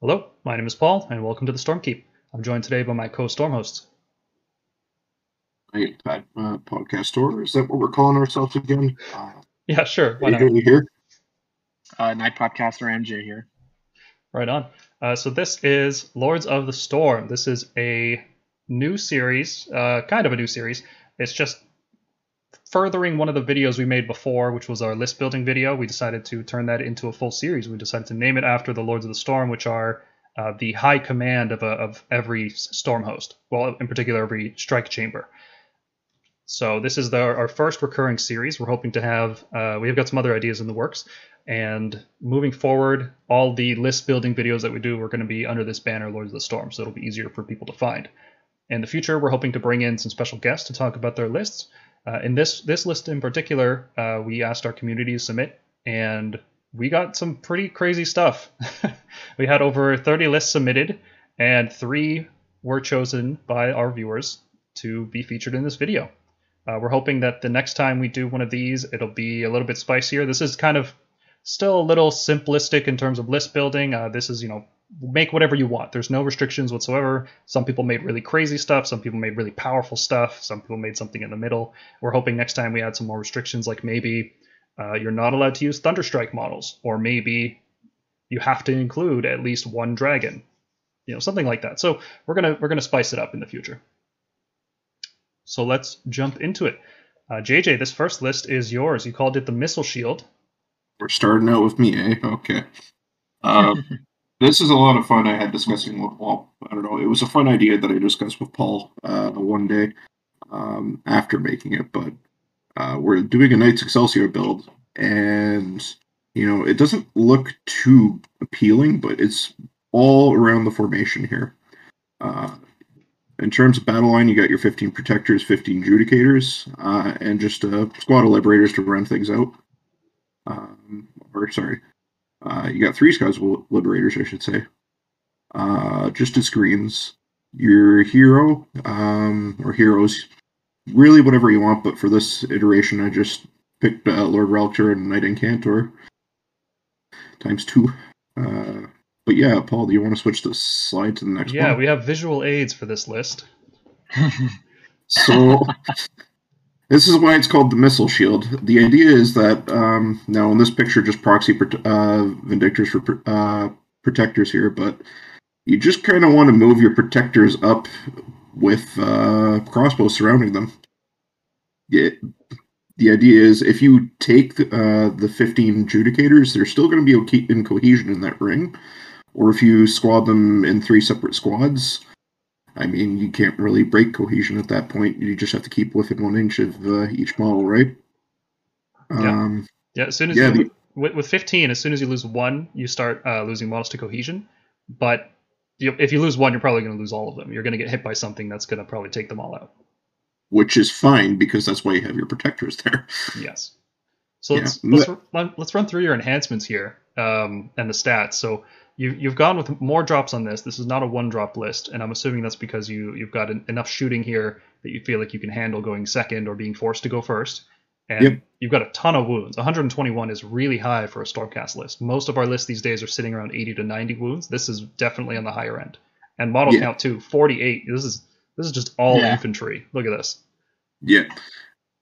Hello, my name is Paul, and welcome to the Stormkeep. I'm joined today by my co-storm hosts. Night uh, podcast tour. Is that what we're calling ourselves again? Uh, Yeah, sure. Why not? AJ here. Uh, Night Podcaster MJ here. Right on. Uh, so this is Lords of the Storm. This is a new series, uh, kind of a new series. It's just furthering one of the videos we made before, which was our list building video. We decided to turn that into a full series. We decided to name it after the Lords of the Storm, which are uh, the high command of, a, of every storm host. Well, in particular, every strike chamber. So this is the, our first recurring series. We're hoping to have. Uh, we have got some other ideas in the works, and moving forward, all the list building videos that we do we're going to be under this banner, Lords of the Storm, so it'll be easier for people to find. In the future, we're hoping to bring in some special guests to talk about their lists. Uh, in this this list in particular, uh, we asked our community to submit, and we got some pretty crazy stuff. we had over 30 lists submitted, and three were chosen by our viewers to be featured in this video. Uh, we're hoping that the next time we do one of these, it'll be a little bit spicier. This is kind of still a little simplistic in terms of list building. Uh, this is, you know, make whatever you want. There's no restrictions whatsoever. Some people made really crazy stuff. Some people made really powerful stuff. Some people made something in the middle. We're hoping next time we add some more restrictions, like maybe uh, you're not allowed to use Thunderstrike models, or maybe you have to include at least one dragon. You know, something like that. So we're gonna we're gonna spice it up in the future. So let's jump into it. Uh, JJ, this first list is yours. You called it the Missile Shield. We're starting out with me, eh? Okay. Uh, this is a lot of fun. I had discussing with Paul. I don't know. It was a fun idea that I discussed with Paul uh, one day um, after making it, but uh, we're doing a Knights Excelsior build, and you know it doesn't look too appealing, but it's all around the formation here. Uh, in terms of battle line, you got your 15 protectors, 15 judicators, uh, and just a squad of liberators to run things out. Um, or sorry, uh, you got three of liberators, I should say. Uh, just as greens, your hero um, or heroes, really whatever you want. But for this iteration, I just picked uh, Lord Relictor and Knight Incantor times two. Uh, but yeah, Paul, do you want to switch the slide to the next Yeah, one? Yeah, we have visual aids for this list. So this is why it's called the missile shield. The idea is that um, now in this picture, just proxy uh, vindictors for uh, protectors here, but you just kind of want to move your protectors up with uh, crossbows surrounding them. Yeah, the idea is if you take the, uh, the 15 judicators, they're still going to be in cohesion in that ring. Or if you squad them in three separate squads, I mean, you can't really break cohesion at that point. You just have to keep within one inch of uh, each model, right? Yeah. Um, Yeah, as soon as Yeah, you, the- with, with 15, as soon as you lose one, you start uh, losing models to cohesion. But you, if you lose one, you're probably going to lose all of them. You're going to get hit by something that's going to probably take them all out. which is fine because that's why you have your protectors there. Yes. So Yeah. let's let's, run, let's run through your enhancements here um, and the stats. So you you've gone with more drops on this. This is not a one drop list, and I'm assuming that's because you you've got en- enough shooting here that you feel like you can handle going second or being forced to go first. And Yep. you've got a ton of wounds. 121 is really high for a Stormcast list. Most of our lists these days are sitting around 80 to 90 wounds. This is definitely on the higher end. And model Yeah. count too, 48. This is this is just all Yeah. infantry. Look at this. Yeah.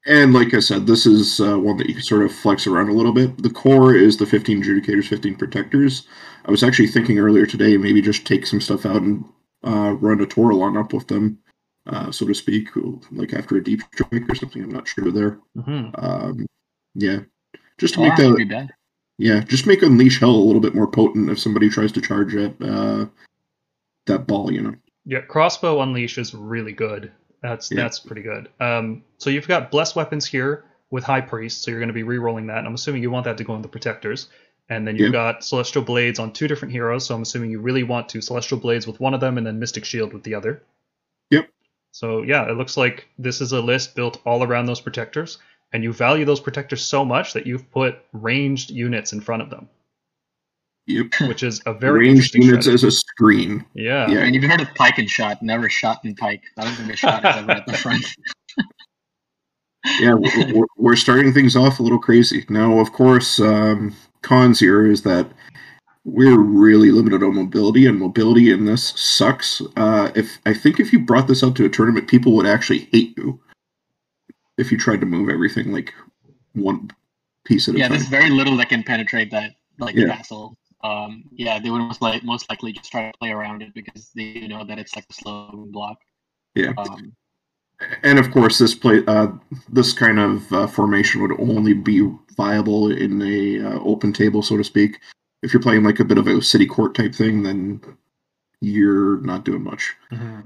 And like I said, this is uh, one that you can sort of flex around a little bit. The core is the 15 judicators, 15 protectors. I was actually thinking earlier today, maybe just take some stuff out and uh, run a Toralon up with them, uh, so to speak, like after a deep strike or something. I'm not sure there. hmm Um, yeah. Just to Wow, make that be bad. Yeah, just make Unleash Hell a little bit more potent if somebody tries to charge at uh, that ball, you know. Yeah, crossbow unleash is really good. That's Yeah. that's pretty good. Um, so you've got blessed weapons here with high priest, so you're going to be re-rolling that. I'm assuming you want that to go in the protectors, and then you've Yeah. got celestial blades on two different heroes. So I'm assuming you really want to celestial blades with one of them, and then mystic shield with the other. Yep. So yeah, it looks like this is a list built all around those protectors, and you value those protectors so much that you've put ranged units in front of them, Yep. which is a very Ranged units strategy. as a screen. Yeah. Yeah. And you've heard of pike and shot, never shot and pike. I don't think a shot is ever at the front. Yeah, we're, we're- we're starting things off a little crazy. Now, of course, um, cons here is that we're really limited on mobility, and mobility in this sucks. Uh, if I think if you brought this up to a tournament, people would actually hate you if you tried to move everything like one piece at a time. Yeah, there's very little that can penetrate that like Yeah. castle. Um, yeah, they would most like most likely just try to play around it because they know that it's like a slow block. Yeah. Um, and of course, this play, uh, this kind of uh, formation would only be viable in a uh, open table, so to speak. If you're playing like a bit of a city court type thing, then you're not doing much.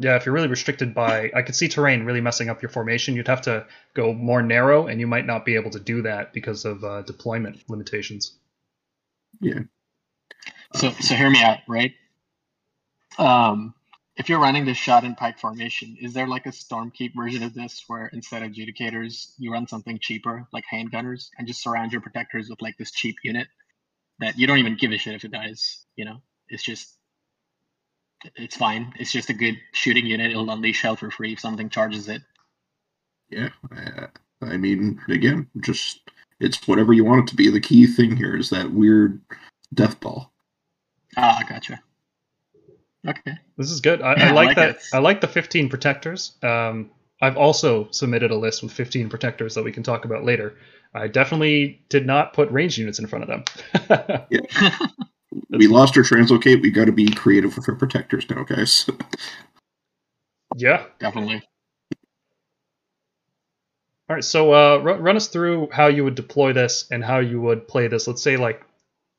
Yeah, if you're really restricted by, I could see terrain really messing up your formation. You'd have to go more narrow, and you might not be able to do that because of uh, deployment limitations. Yeah. So, so hear me out, right? Um, if you're running this shot and pike formation, is there like a Stormkeep version of this where instead of adjudicators, you run something cheaper, like handgunners, and just surround your protectors with like this cheap unit that you don't even give a shit if it dies? You know, it's just, it's fine. It's just a good shooting unit. It'll unleash hell for free if something charges it. Yeah, uh, I mean, again, just it's whatever you want it to be. The key thing here is that weird death ball. Ah, gotcha. Okay. This is good. I, I Yeah, I like like that. it. I like the 15 protectors. Um, I've also submitted a list with 15 protectors that we can talk about later. I definitely did not put range units in front of them. we lost our translocate. We got to be creative with our protectors now, guys. yeah. Definitely. All right. So uh, run, run us through how you would deploy this and how you would play this. Let's say like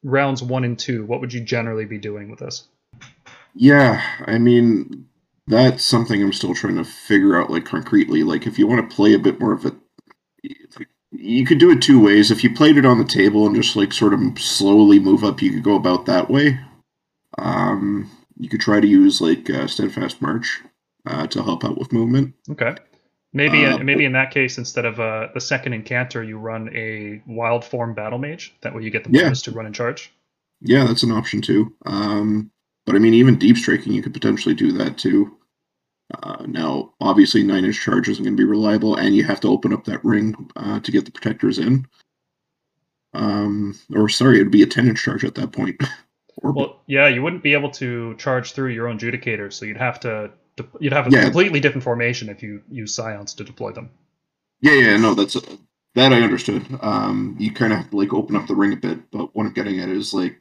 rounds one and two. What would you generally be doing with this? Yeah, I mean, that's something I'm still trying to figure out, like concretely. Like, if you want to play a bit more of it, you could do it two ways. If you played it on the table and just like sort of slowly move up, you could go about that way. Um, you could try to use like uh, steadfast march uh, to help out with movement. Okay. Maybe Uh, maybe in that case, instead of uh, the second Incantor, you run a wild form battle mage. That way, you get the Yeah. bonus to run in charge. Yeah, that's an option too. Um, but I mean, even deep striking, you could potentially do that too. Uh, now, obviously, nine inch charge isn't going to be reliable, and you have to open up that ring uh, to get the protectors in. Um, or sorry, it'd be a ten inch charge at that point. or Well, yeah, you wouldn't be able to charge through your own judicators, so you'd have to you'd have a Yeah. completely different formation if you use scions to deploy them. yeah, yeah, no, that's that I understood. Um, you kind of have to like open up the ring a bit, but what I'm getting at is like,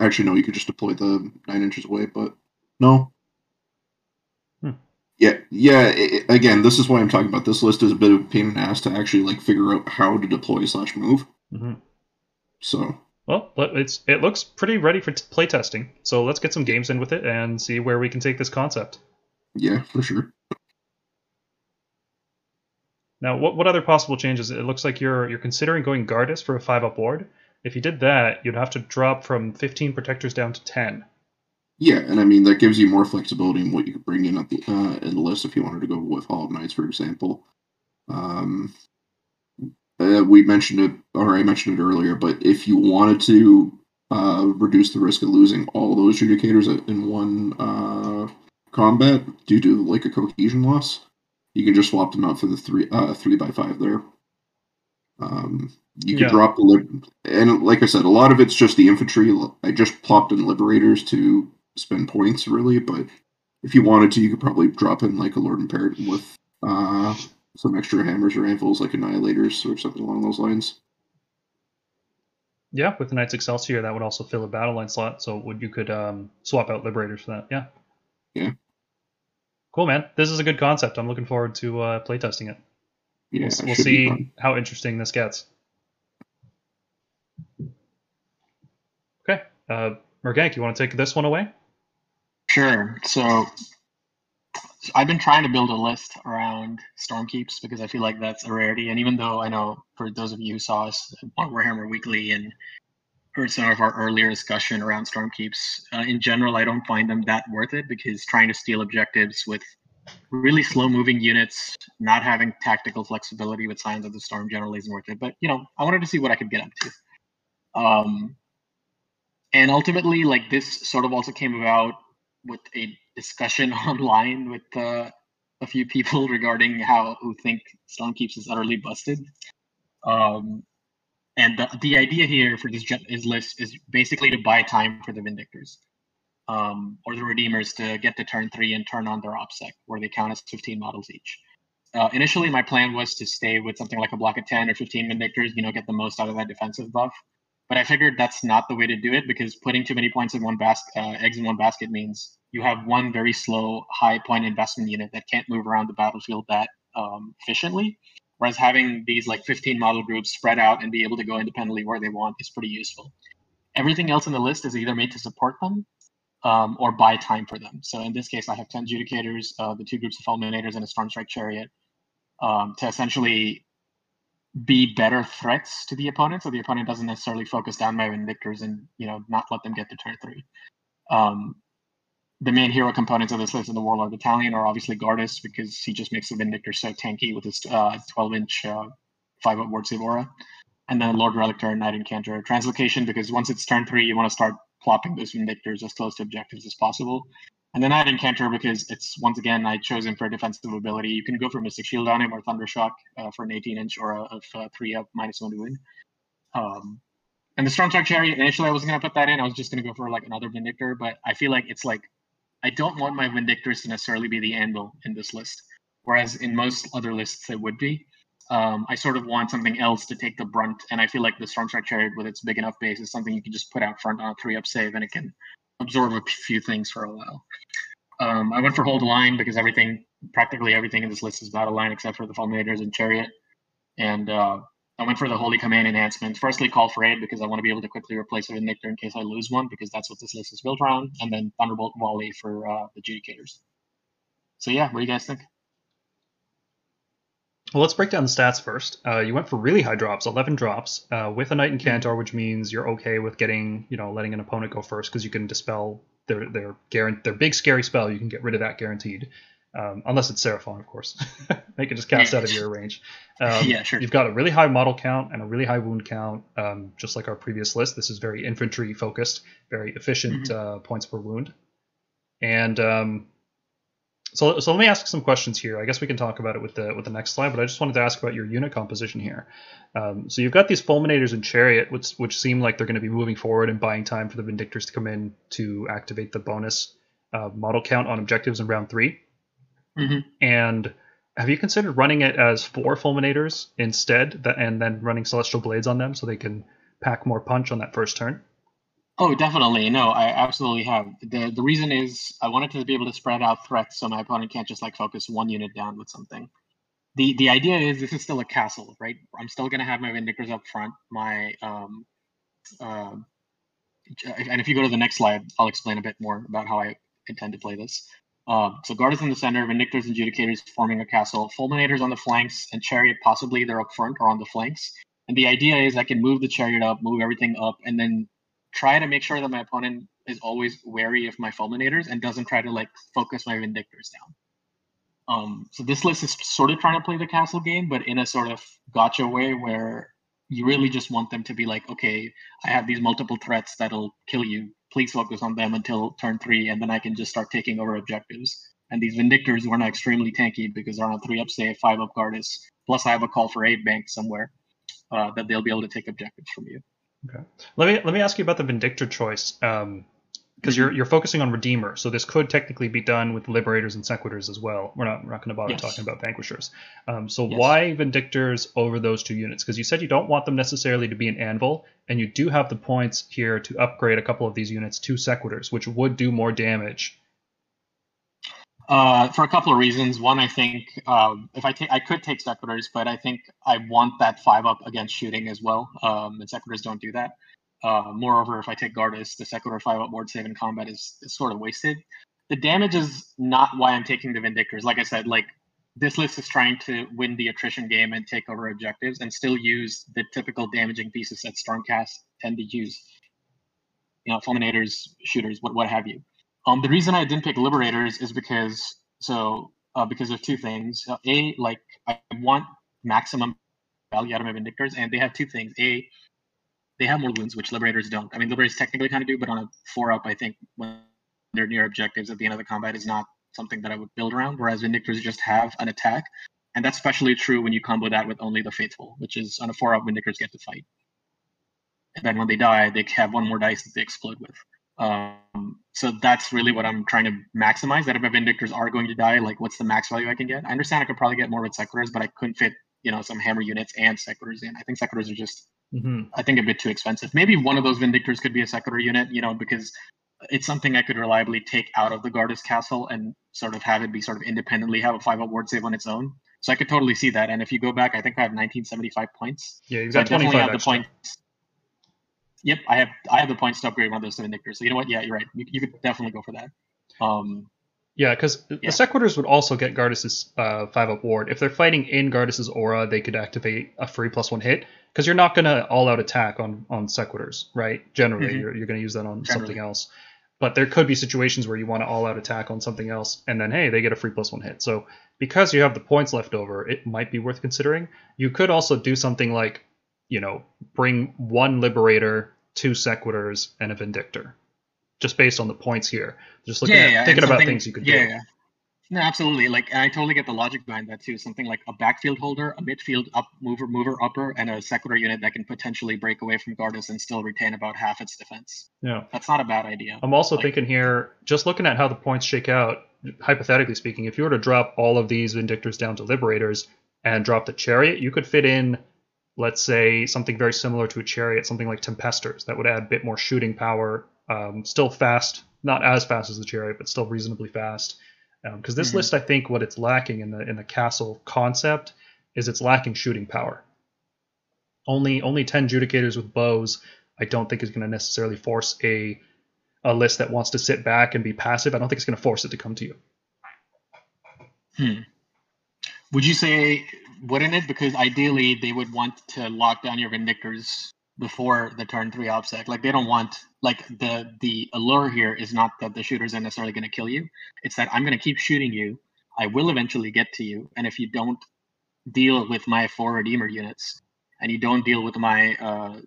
actually, no, you could just deploy the nine inches away, but no. Hmm. Yeah, yeah. i i- again, this is why I'm talking about this list is a bit of a pain in the ass to actually like figure out how to deploy slash move. hmm So Well, it's it looks pretty ready for t- playtesting. So let's get some games in with it and see where we can take this concept. yeah, for sure. Now, what what other possible changes? It looks like you're you're considering going Gardus for a five up ward. If you did that, you'd have to drop from 15 protectors down to 10. Yeah, and I mean that gives you more flexibility in what you could bring in at the uh, in the list if you wanted to go with Hallowed Knights, for example. Um, uh, we mentioned it, or I mentioned it earlier, but if you wanted to uh, reduce the risk of losing all those judicators in one uh, combat due to like a cohesion loss, you can just swap them out for the three uh, three by five there. Um, you can Yeah. drop the lib- and like I said, a lot of it's just the infantry. I just plopped in liberators to spend points really, but if you wanted to, you could probably drop in like a Lord and Imperator with uh, some extra hammers or anvils like annihilators or something along those lines. Yeah, with the Knights Excelsior, that would also fill a battle line slot. So would you could um, swap out Liberators for that. Yeah. Yeah. Cool, man. This is a good concept. I'm looking forward to uh, playtesting it. Yeah, we'll we'll see how interesting this gets. Okay. Uh, Mergank, you want to take this one away? Sure. So so I've been trying to build a list around Stormkeeps because I feel like that's a rarity. And even though I know for those of you who saw us on Warhammer Weekly and heard some of our earlier discussion around Stormkeeps, uh, in general, I don't find them that worth it because trying to steal objectives with really slow moving units, not having tactical flexibility with Signs of the Storm generally isn't worth it. But, you know, I wanted to see what I could get up to. Um, and ultimately, like this sort of also came about with a discussion online with uh, a few people regarding how who think Storm Keeps is utterly busted. Um, And the, the idea here for this is list is basically to buy time for the Vindictors um, or the Redeemers to get to turn three and turn on their obsec, where they count as 15 models each. Uh, initially, my plan was to stay with something like a block of 10 or 15 Vindictors, you know, get the most out of that defensive buff. But I figured that's not the way to do it because putting too many points in one basket, uh, eggs in one basket means you have one very slow, high point investment unit that can't move around the battlefield that um, efficiently. Whereas having these like 15 model groups spread out and be able to go independently where they want is pretty useful. Everything else in the list is either made to support them um, or buy time for them. So in this case, I have 10 Judicators, uh, the two groups of Fulminators, and a Stormstrike Chariot um, to essentially be better threats to the opponent, so the opponent doesn't necessarily focus down my Vindictors and you know not let them get to turn three. Um, the main hero components of this list in the Warlord Battalion are obviously Gardus because he just makes the Vindictor so tanky with his 12-inch uh, 5 up ward save aura, and then Lord Relictor, Knight Incantor, Translocation because once it's turn three, you want to start plopping those Vindictors as close to objectives as possible. And then Knight Incantor because it's once again I chose him for defensive ability. You can go for Mystic Shield on him or Thundershock uh, for an 18 inch or a, a three up minus one to win. Um, and the Stormstrike Chariot initially I wasn't gonna put that in. I was just gonna go for like another Vindictor, but I feel like it's like I don't want my Vindictors to necessarily be the anvil in this list, whereas in most other lists it would be. Um, I sort of want something else to take the brunt, and I feel like the Stormstrike Chariot with its big enough base is something you can just put out front on a three up save, and it can absorb a few things for a while. Um, I went for hold line because everything, practically everything in this list is battle line except for the fulminators and chariot. And uh, I went for the holy command enhancement. Firstly, call for aid because I want to be able to quickly replace it with in case I lose one because that's what this list is built around. And then thunderbolt volley for uh, the adjudicators. So yeah, what do you guys think? Well, let's break down the stats first. Uh, you went for really high drops, 11 drops, uh, with a Knight Incantor, which means you're okay with getting, you know, letting an opponent go first because you can dispel their their guarant- their big scary spell. You can get rid of that guaranteed, um, unless it's Seraphon, of course. they can just cast out of your range. Um, yeah, sure. You've got a really high model count and a really high wound count, um, just like our previous list. This is very infantry focused, very efficient mm-hmm. uh, points per wound, and um, so, so let me ask some questions here. I guess we can talk about it with the with the next slide, but I just wanted to ask about your unit composition here. Um, so you've got these fulminators and chariot, which which seem like they're going to be moving forward and buying time for the vindictors to come in to activate the bonus uh, model count on objectives in round 3 mm-hmm. And have you considered running it as four fulminators instead, that, and then running celestial blades on them so they can pack more punch on that first turn? Oh, definitely. No, I absolutely have. The the reason is I wanted to be able to spread out threats so my opponent can't just like focus one unit down with something. The the idea is this is still a castle, right? I'm still gonna have my Vindictors up front, my um uh, and if you go to the next slide, I'll explain a bit more about how I intend to play this. Uh, so guard is in the center, Vindictors and Judicators forming a castle, Fulminators on the flanks, and Chariot possibly they're up front or on the flanks. And the idea is I can move the Chariot up, move everything up, and then try to make sure that my opponent is always wary of my fulminators and doesn't try to like focus my vindictors down. Um, so this list is sort of trying to play the castle game, but in a sort of gotcha way where you really just want them to be like, okay, I have these multiple threats that'll kill you. Please focus on them until turn three, and then I can just start taking over objectives. And these Vindictors were not extremely tanky because they're on a three up save, five up Gardus. Plus, I have a call for aid bank somewhere uh, that they'll be able to take objectives from you. Okay. Let me let me ask you about the Vindictor choice. because um, you're you're focusing on Redeemer, so this could technically be done with Liberators and Sequitors as well. We're not we're not going to bother yes. talking about Vanquishers. Um, so yes. why Vindictors over those two units? Because you said you don't want them necessarily to be an Anvil, and you do have the points here to upgrade a couple of these units to Sequitors, which would do more damage uh, for a couple of reasons. One, I think um, if I take, I could take sequitors, but I think I want that five up against shooting as well. Um, and sequitors don't do that. Uh, moreover, if I take Gardus, the Sequitor five up ward save in combat is, is sort of wasted. The damage is not why I'm taking the Vindictors. Like I said, like this list is trying to win the attrition game and take over objectives and still use the typical damaging pieces that Stormcast tend to use. You know, fulminators, shooters, what what have you. Um, the reason I didn't pick Liberators is because so uh, because of two things. Uh, a, like I want maximum value out of my Vindictors, and they have two things. A, they have more wounds, which Liberators don't. I mean, Liberators technically kind of do, but on a four up, I think when they're near objectives at the end of the combat is not something that I would build around. Whereas Vindictors just have an attack, and that's especially true when you combo that with only the Faithful, which is on a four up, Vindictors get to fight. and then when they die, they have one more dice that they explode with. Um, so that's really what I'm trying to maximize. That if my Vindictors are going to die, like what's the max value I can get? I understand I could probably get more with Sequitors, but I couldn't fit you know some Hammer units and Sequitors in. I think Sequitors are just hmm I think a bit too expensive. Maybe one of those Vindictors could be a Sequitor unit, you know, because it's something I could reliably take out of the Gardus castle and sort of have it be sort of independently have a five up ward save on its own. So I could totally see that. And if you go back, I think I have 1975 points. Yeah, you've So I definitely have the points. Yep, I have I have the points to upgrade one of those seven Vindictors. So you know what? Yeah, you're right. You, you could definitely go for that. Um, Yeah, because the Yeah. Sequitors would also get Gardus' uh, 5 up ward. If they're fighting in Gardus' aura, they could activate a free plus 1 hit. Because you're not going to all out attack on, on Sequitors, right? Generally, Mhm. you're, you're going to use that on Generally. something else. But there could be situations where you want to all out attack on something else, and then, hey, they get a free plus 1 hit. So because you have the points left over, it might be worth considering. You could also do something like, you know, bring one Liberator, two Sequitors, and a Vindictor. Just based on the points here. Just looking at and thinking about things you could yeah, do. Yeah. No, absolutely. Like, and I totally get the logic behind that too. Something like a backfield holder, a midfield up mover, mover upper, and a Sequitor unit that can potentially break away from Gardus and still retain about half its defense. Yeah. That's not a bad idea. I'm also Like- thinking here, just looking at how the points shake out, hypothetically speaking, if you were to drop all of these Vindictors down to Liberators and drop the Chariot, you could fit in, let's say, something very similar to a Chariot, something like Tempestors, that would add a bit more shooting power, um, still fast, not as fast as the Chariot, but still reasonably fast. Because this Mhm. list, I think, what it's lacking in the in the castle concept is it's lacking shooting power. Only only ten judicators with bows, I don't think is going to necessarily force a a list that wants to sit back and be passive. I don't think it's going to force it to come to you. Hmm. Would you say wouldn't it? Because ideally they would want to lock down your Vindictors before the turn three obsec. Like they don't want like the the allure here is not that the shooters are necessarily going to kill you. It's that I'm going to keep shooting you. I will eventually get to you, and if you don't deal with my four Redeemer units, and you don't deal with my uh,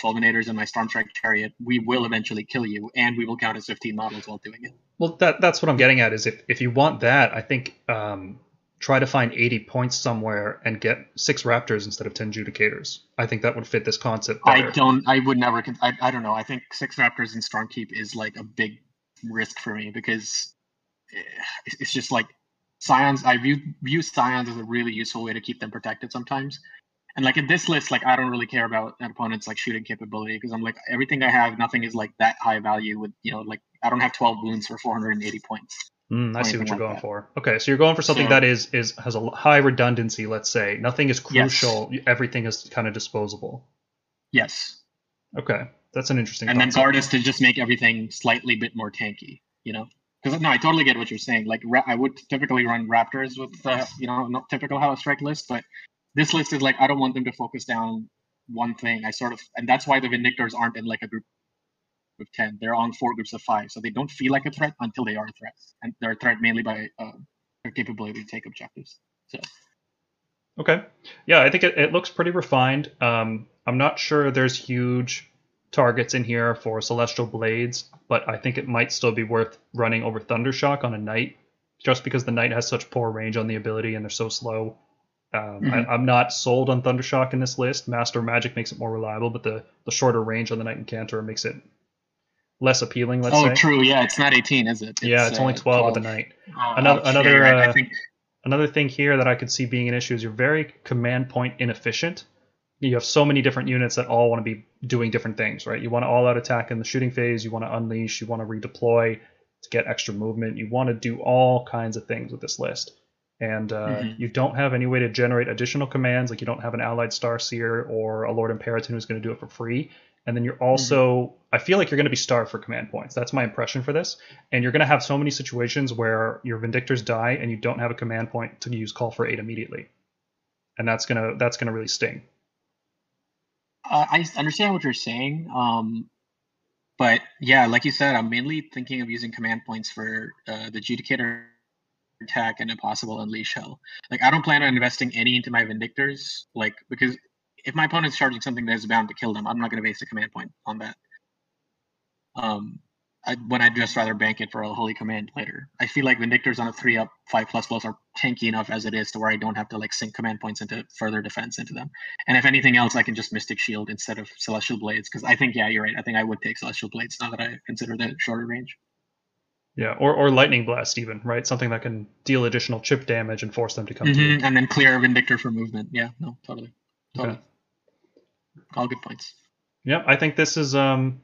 Fulminators and my Stormstrike Chariot, we will eventually kill you, and we will count as 15 models while doing it. Well, that that's what I'm getting at. Is if if you want that, I think um, try to find 80 points somewhere and get six Raptors instead of 10 Judicators. I think that would fit this concept better. I don't. I would never. I, I don't know. I think six Raptors in Stormkeep is like a big risk for me because eh, it's it's just like Scions. I view view Scions as a really useful way to keep them protected sometimes. And like in this list, like I don't really care about an opponent's like shooting capability because I'm like everything I have, nothing is like that high value. With you know, like I don't have 12 wounds for 480 points. Mm, I see what you're going that. for. Okay, so you're going for something So- that is is has a high redundancy. Let's say nothing is Yes. crucial. Everything is kind of disposable. Yes, Okay, that's an interesting. and then concept. Gardus to just make everything slightly bit more tanky, you know. Because no, I totally get what you're saying. Like I would typically run Raptors with uh, you know not typical a Strike list, but this list is like I don't want them to focus down one thing. I sort of, and that's why the Vindictors aren't in like a group of ten. They're on four groups of five, so they don't feel like a threat until they are a threat, and they're a threat mainly by uh, their capability to take objectives. So Okay. Yeah, I think it, it looks pretty refined. Um, I'm not sure there's huge targets in here for Celestial Blades, but I think it might still be worth running over Thundershock on a Knight, just because the Knight has such poor range on the ability and they're so slow. Um, Mhm. I, I'm not sold on Thundershock in this list. Master Magic makes it more reliable, but the, the shorter range on the Knight Incantor makes it less appealing, let's say. oh, say. true. Yeah, it's not 18, is it? Yeah, it's only uh, 12 with the Knight. Oh, Another-. Another, right. uh, I think Another thing here that I could see being an issue is you're very command point inefficient. You have so many different units that all want to be doing different things, right? You want to all out attack in the shooting phase, you want to unleash, you want to redeploy to get extra movement, you want to do all kinds of things with this list. And uh, Mhm. you don't have any way to generate additional commands, like you don't have an allied Star Seer or a Lord Imperator who's going to do it for free. And then you're also, I feel like you're going to be starved for command points. That's my impression for this. And you're going to have so many situations where your Vindictors die and you don't have a command point to use Call for Aid immediately. And that's gonna that's gonna really sting. Uh, I understand what you're saying, um, but yeah, like you said, I'm mainly thinking of using command points for uh, the Judicator attack and a possible Unleash Hell. Like, I don't plan on investing any into my Vindictors, like because if my opponent's charging something that is bound to kill them, I'm not going to waste a command point on that. Um, I, when I'd just rather bank it for a holy command later. I feel like Vindictors on a three up five plus plus are tanky enough as it is to where I don't have to like sink command points into further defense into them. And if anything else, I can just Mystic Shield instead of Celestial Blades because I think yeah, you're right. I think I would take Celestial Blades now that I consider the shorter range. Yeah, or, or lightning blast even, right? Something that can deal additional chip damage and force them to come Mhm, through. And then clear Vindictor for movement. Yeah, no, totally, totally. Okay. All good points. Yeah, I think this is um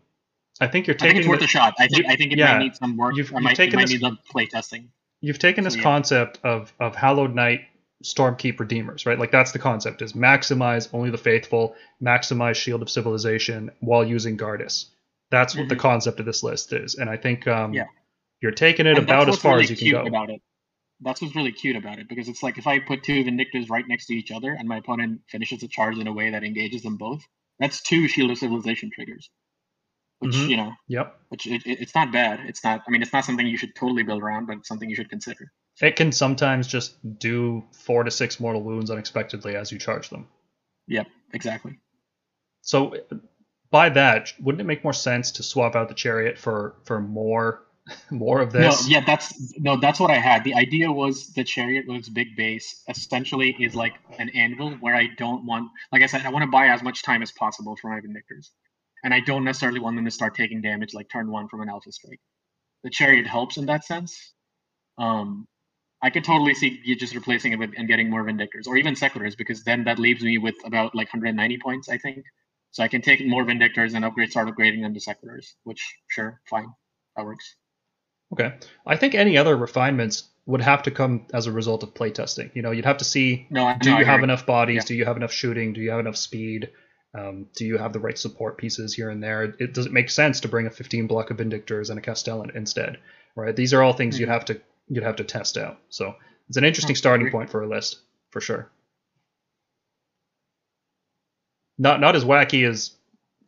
I think you're I think taking it's worth the- a shot. I think you- I think it yeah, might need some work. you've- you've might, taken this- need some play testing. you've taken this So, yeah. concept of of Hallowed Knight Stormkeep Redeemers, right? Like that's the concept is maximize only the faithful, maximize Shield of Civilization while using Gardus. That's what the Mhm. concept of this list is. And I think um Yeah. you're taking it And about as far really as you can go. About it. That's what's really cute about it because it's like if I put two Vindictors right next to each other and my opponent finishes a charge in a way that engages them both, that's two Shield of Civilization triggers. Which Mhm. you know, Yep. which it, it, it's not bad. It's not. I mean, it's not something you should totally build around, but it's something you should consider. It can sometimes just do four to six mortal wounds unexpectedly as you charge them. Yep, exactly. So by that, wouldn't it make more sense to swap out the chariot for for more more of this? No, yeah, that's no, that's what I had. The idea was the chariot with its big base essentially is like an anvil where I don't want, like I said, I want to buy as much time as possible for my Vindictors, and I don't necessarily want them to start taking damage like turn one from an Alpha Strike. The chariot helps in that sense. Um, I could totally see you just replacing it with and getting more Vindictors or even Sequitors because then that leaves me with about like 190 points, I think. So I can take more Vindictors and upgrade, start upgrading them to Sequitors, which sure, fine, that works. Okay. I think any other refinements would have to come as a result of playtesting. You know, you'd have to see No, do you have enough bodies? Yeah. Do you have enough shooting? Do you have enough speed? Um, do you have the right support pieces here and there? It does it make sense to bring a 15 block of Vindictors and a Castellant instead, right? These are all things you'd Mhm. have to you'd have to test out. So it's an interesting I starting point for a list for sure. Not not as wacky as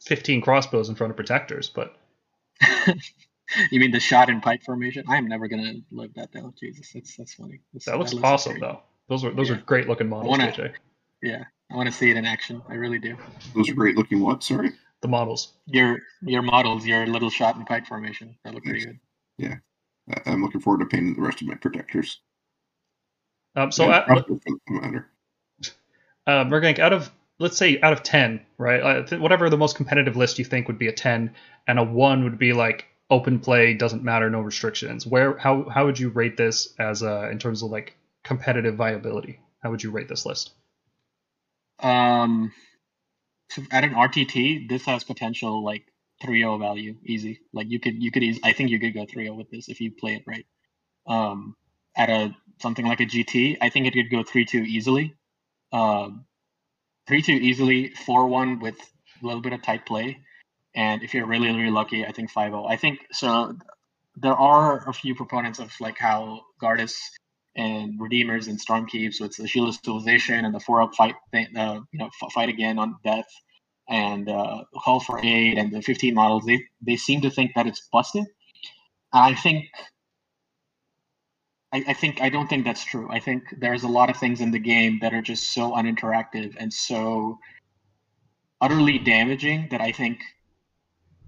15 crossbows in front of protectors, but you mean the shot and pike formation? I am never gonna live that down. Jesus, that's that's funny. That's- that looks looks awesome great. though. Those are those are great looking models, wanna- JJ. Yeah, I want to see it in action. I really do. Those are great looking what? Sorry. The models. Your your models, your little shot and pike formation, that look pretty good. Yeah, I'm looking forward to painting the rest of my protectors. Um, so And at, for that matter. uh, Mergank, out of let's say out of ten, right? Uh, th- whatever the most competitive list you think would be a ten, and a one would be like open play, doesn't matter, no restrictions. Where how how would you rate this as uh, in terms of like competitive viability? How would you rate this list? Um, so at an RTT, this has potential like 3-0 value, easy. Like you could you could eas- I think you could go 3-0 with this if you play it right. Um, at a something like a GT, I think it could go 3-2 easily. Um, 3-2 easily, 4-1 with a little bit of tight play, and if you're really really lucky, I think 5-0. I think so. There are a few proponents of like how Gardus and Redeemers and Stormkeep, so it's the Shield of Civilization and the four up fight, thing, uh, you know, fight again on death, and uh, Call for Aid and the 15 models. They they seem to think that it's busted. I think. I, I think I don't think that's true. I think there's a lot of things in the game that are just so uninteractive and so utterly damaging that I think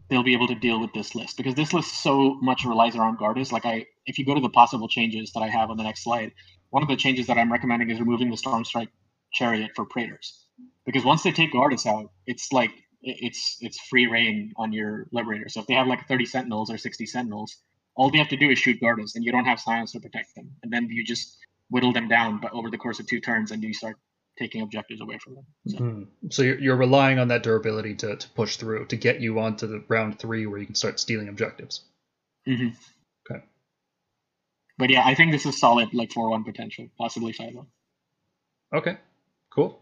they'll be able to deal with this list because this list so much relies around Gardus. Like I, if you go to the possible changes that I have on the next slide, one of the changes that I'm recommending is removing the Storm Strike Chariot for Praetors, because once they take Gardus out, it's like it's it's free reign on your Liberator. So if they have like 30 Sentinels or 60 Sentinels, all they have to do is shoot Gardus, and you don't have silence to protect them, and then you just whittle them down, but over the course of two turns, and you start taking objectives away from them. So, Hmm. So you're, you're relying on that durability to, to push through to get you onto the round three where you can start stealing objectives. mhm. Okay. But yeah, I think this is solid, like 4-1 potential, possibly 5-1. Okay, cool.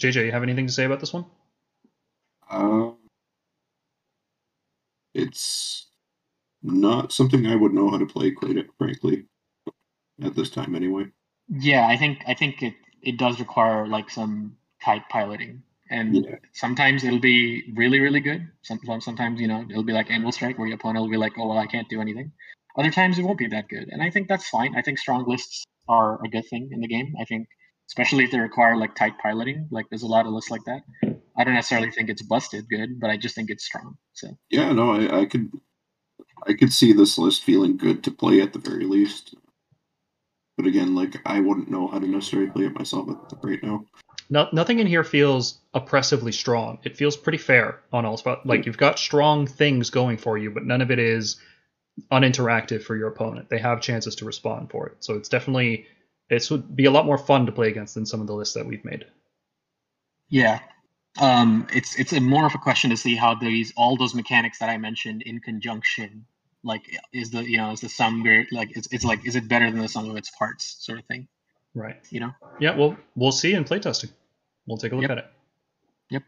JJ, you have anything to say about this one? Um, it's not something I would know how to play, quite frankly, at this time anyway. Yeah, I think I think it it does require like some tight piloting, and Yeah. sometimes it'll be really really good. Sometimes sometimes you know it'll be like Anvil Strike where your opponent will be like, oh well, I can't do anything. Other times it won't be that good, and I think that's fine. I think strong lists are a good thing in the game. I think especially if they require like tight piloting, like there's a lot of lists like that. I don't necessarily think it's busted good, but I just think it's strong. So Yeah, no, I, I could I could see this list feeling good to play at the very least. But again, like I wouldn't know how to necessarily play it myself at- right now. No, nothing in here feels oppressively strong. It feels pretty fair on all spots. Like you've got strong things going for you, but none of it is uninteractive for your opponent. They have chances to respond for it. So it's definitely it would be a lot more fun to play against than some of the lists that we've made. yeah, um, it's it's a more of a question to see how these all those mechanics that I mentioned in conjunction, like is the you know is the sum great like it's it's like is it better than the sum of its parts sort of thing. Right. You know. Yeah, well, we'll see in playtesting. We'll take a look Yep. at it. Yep.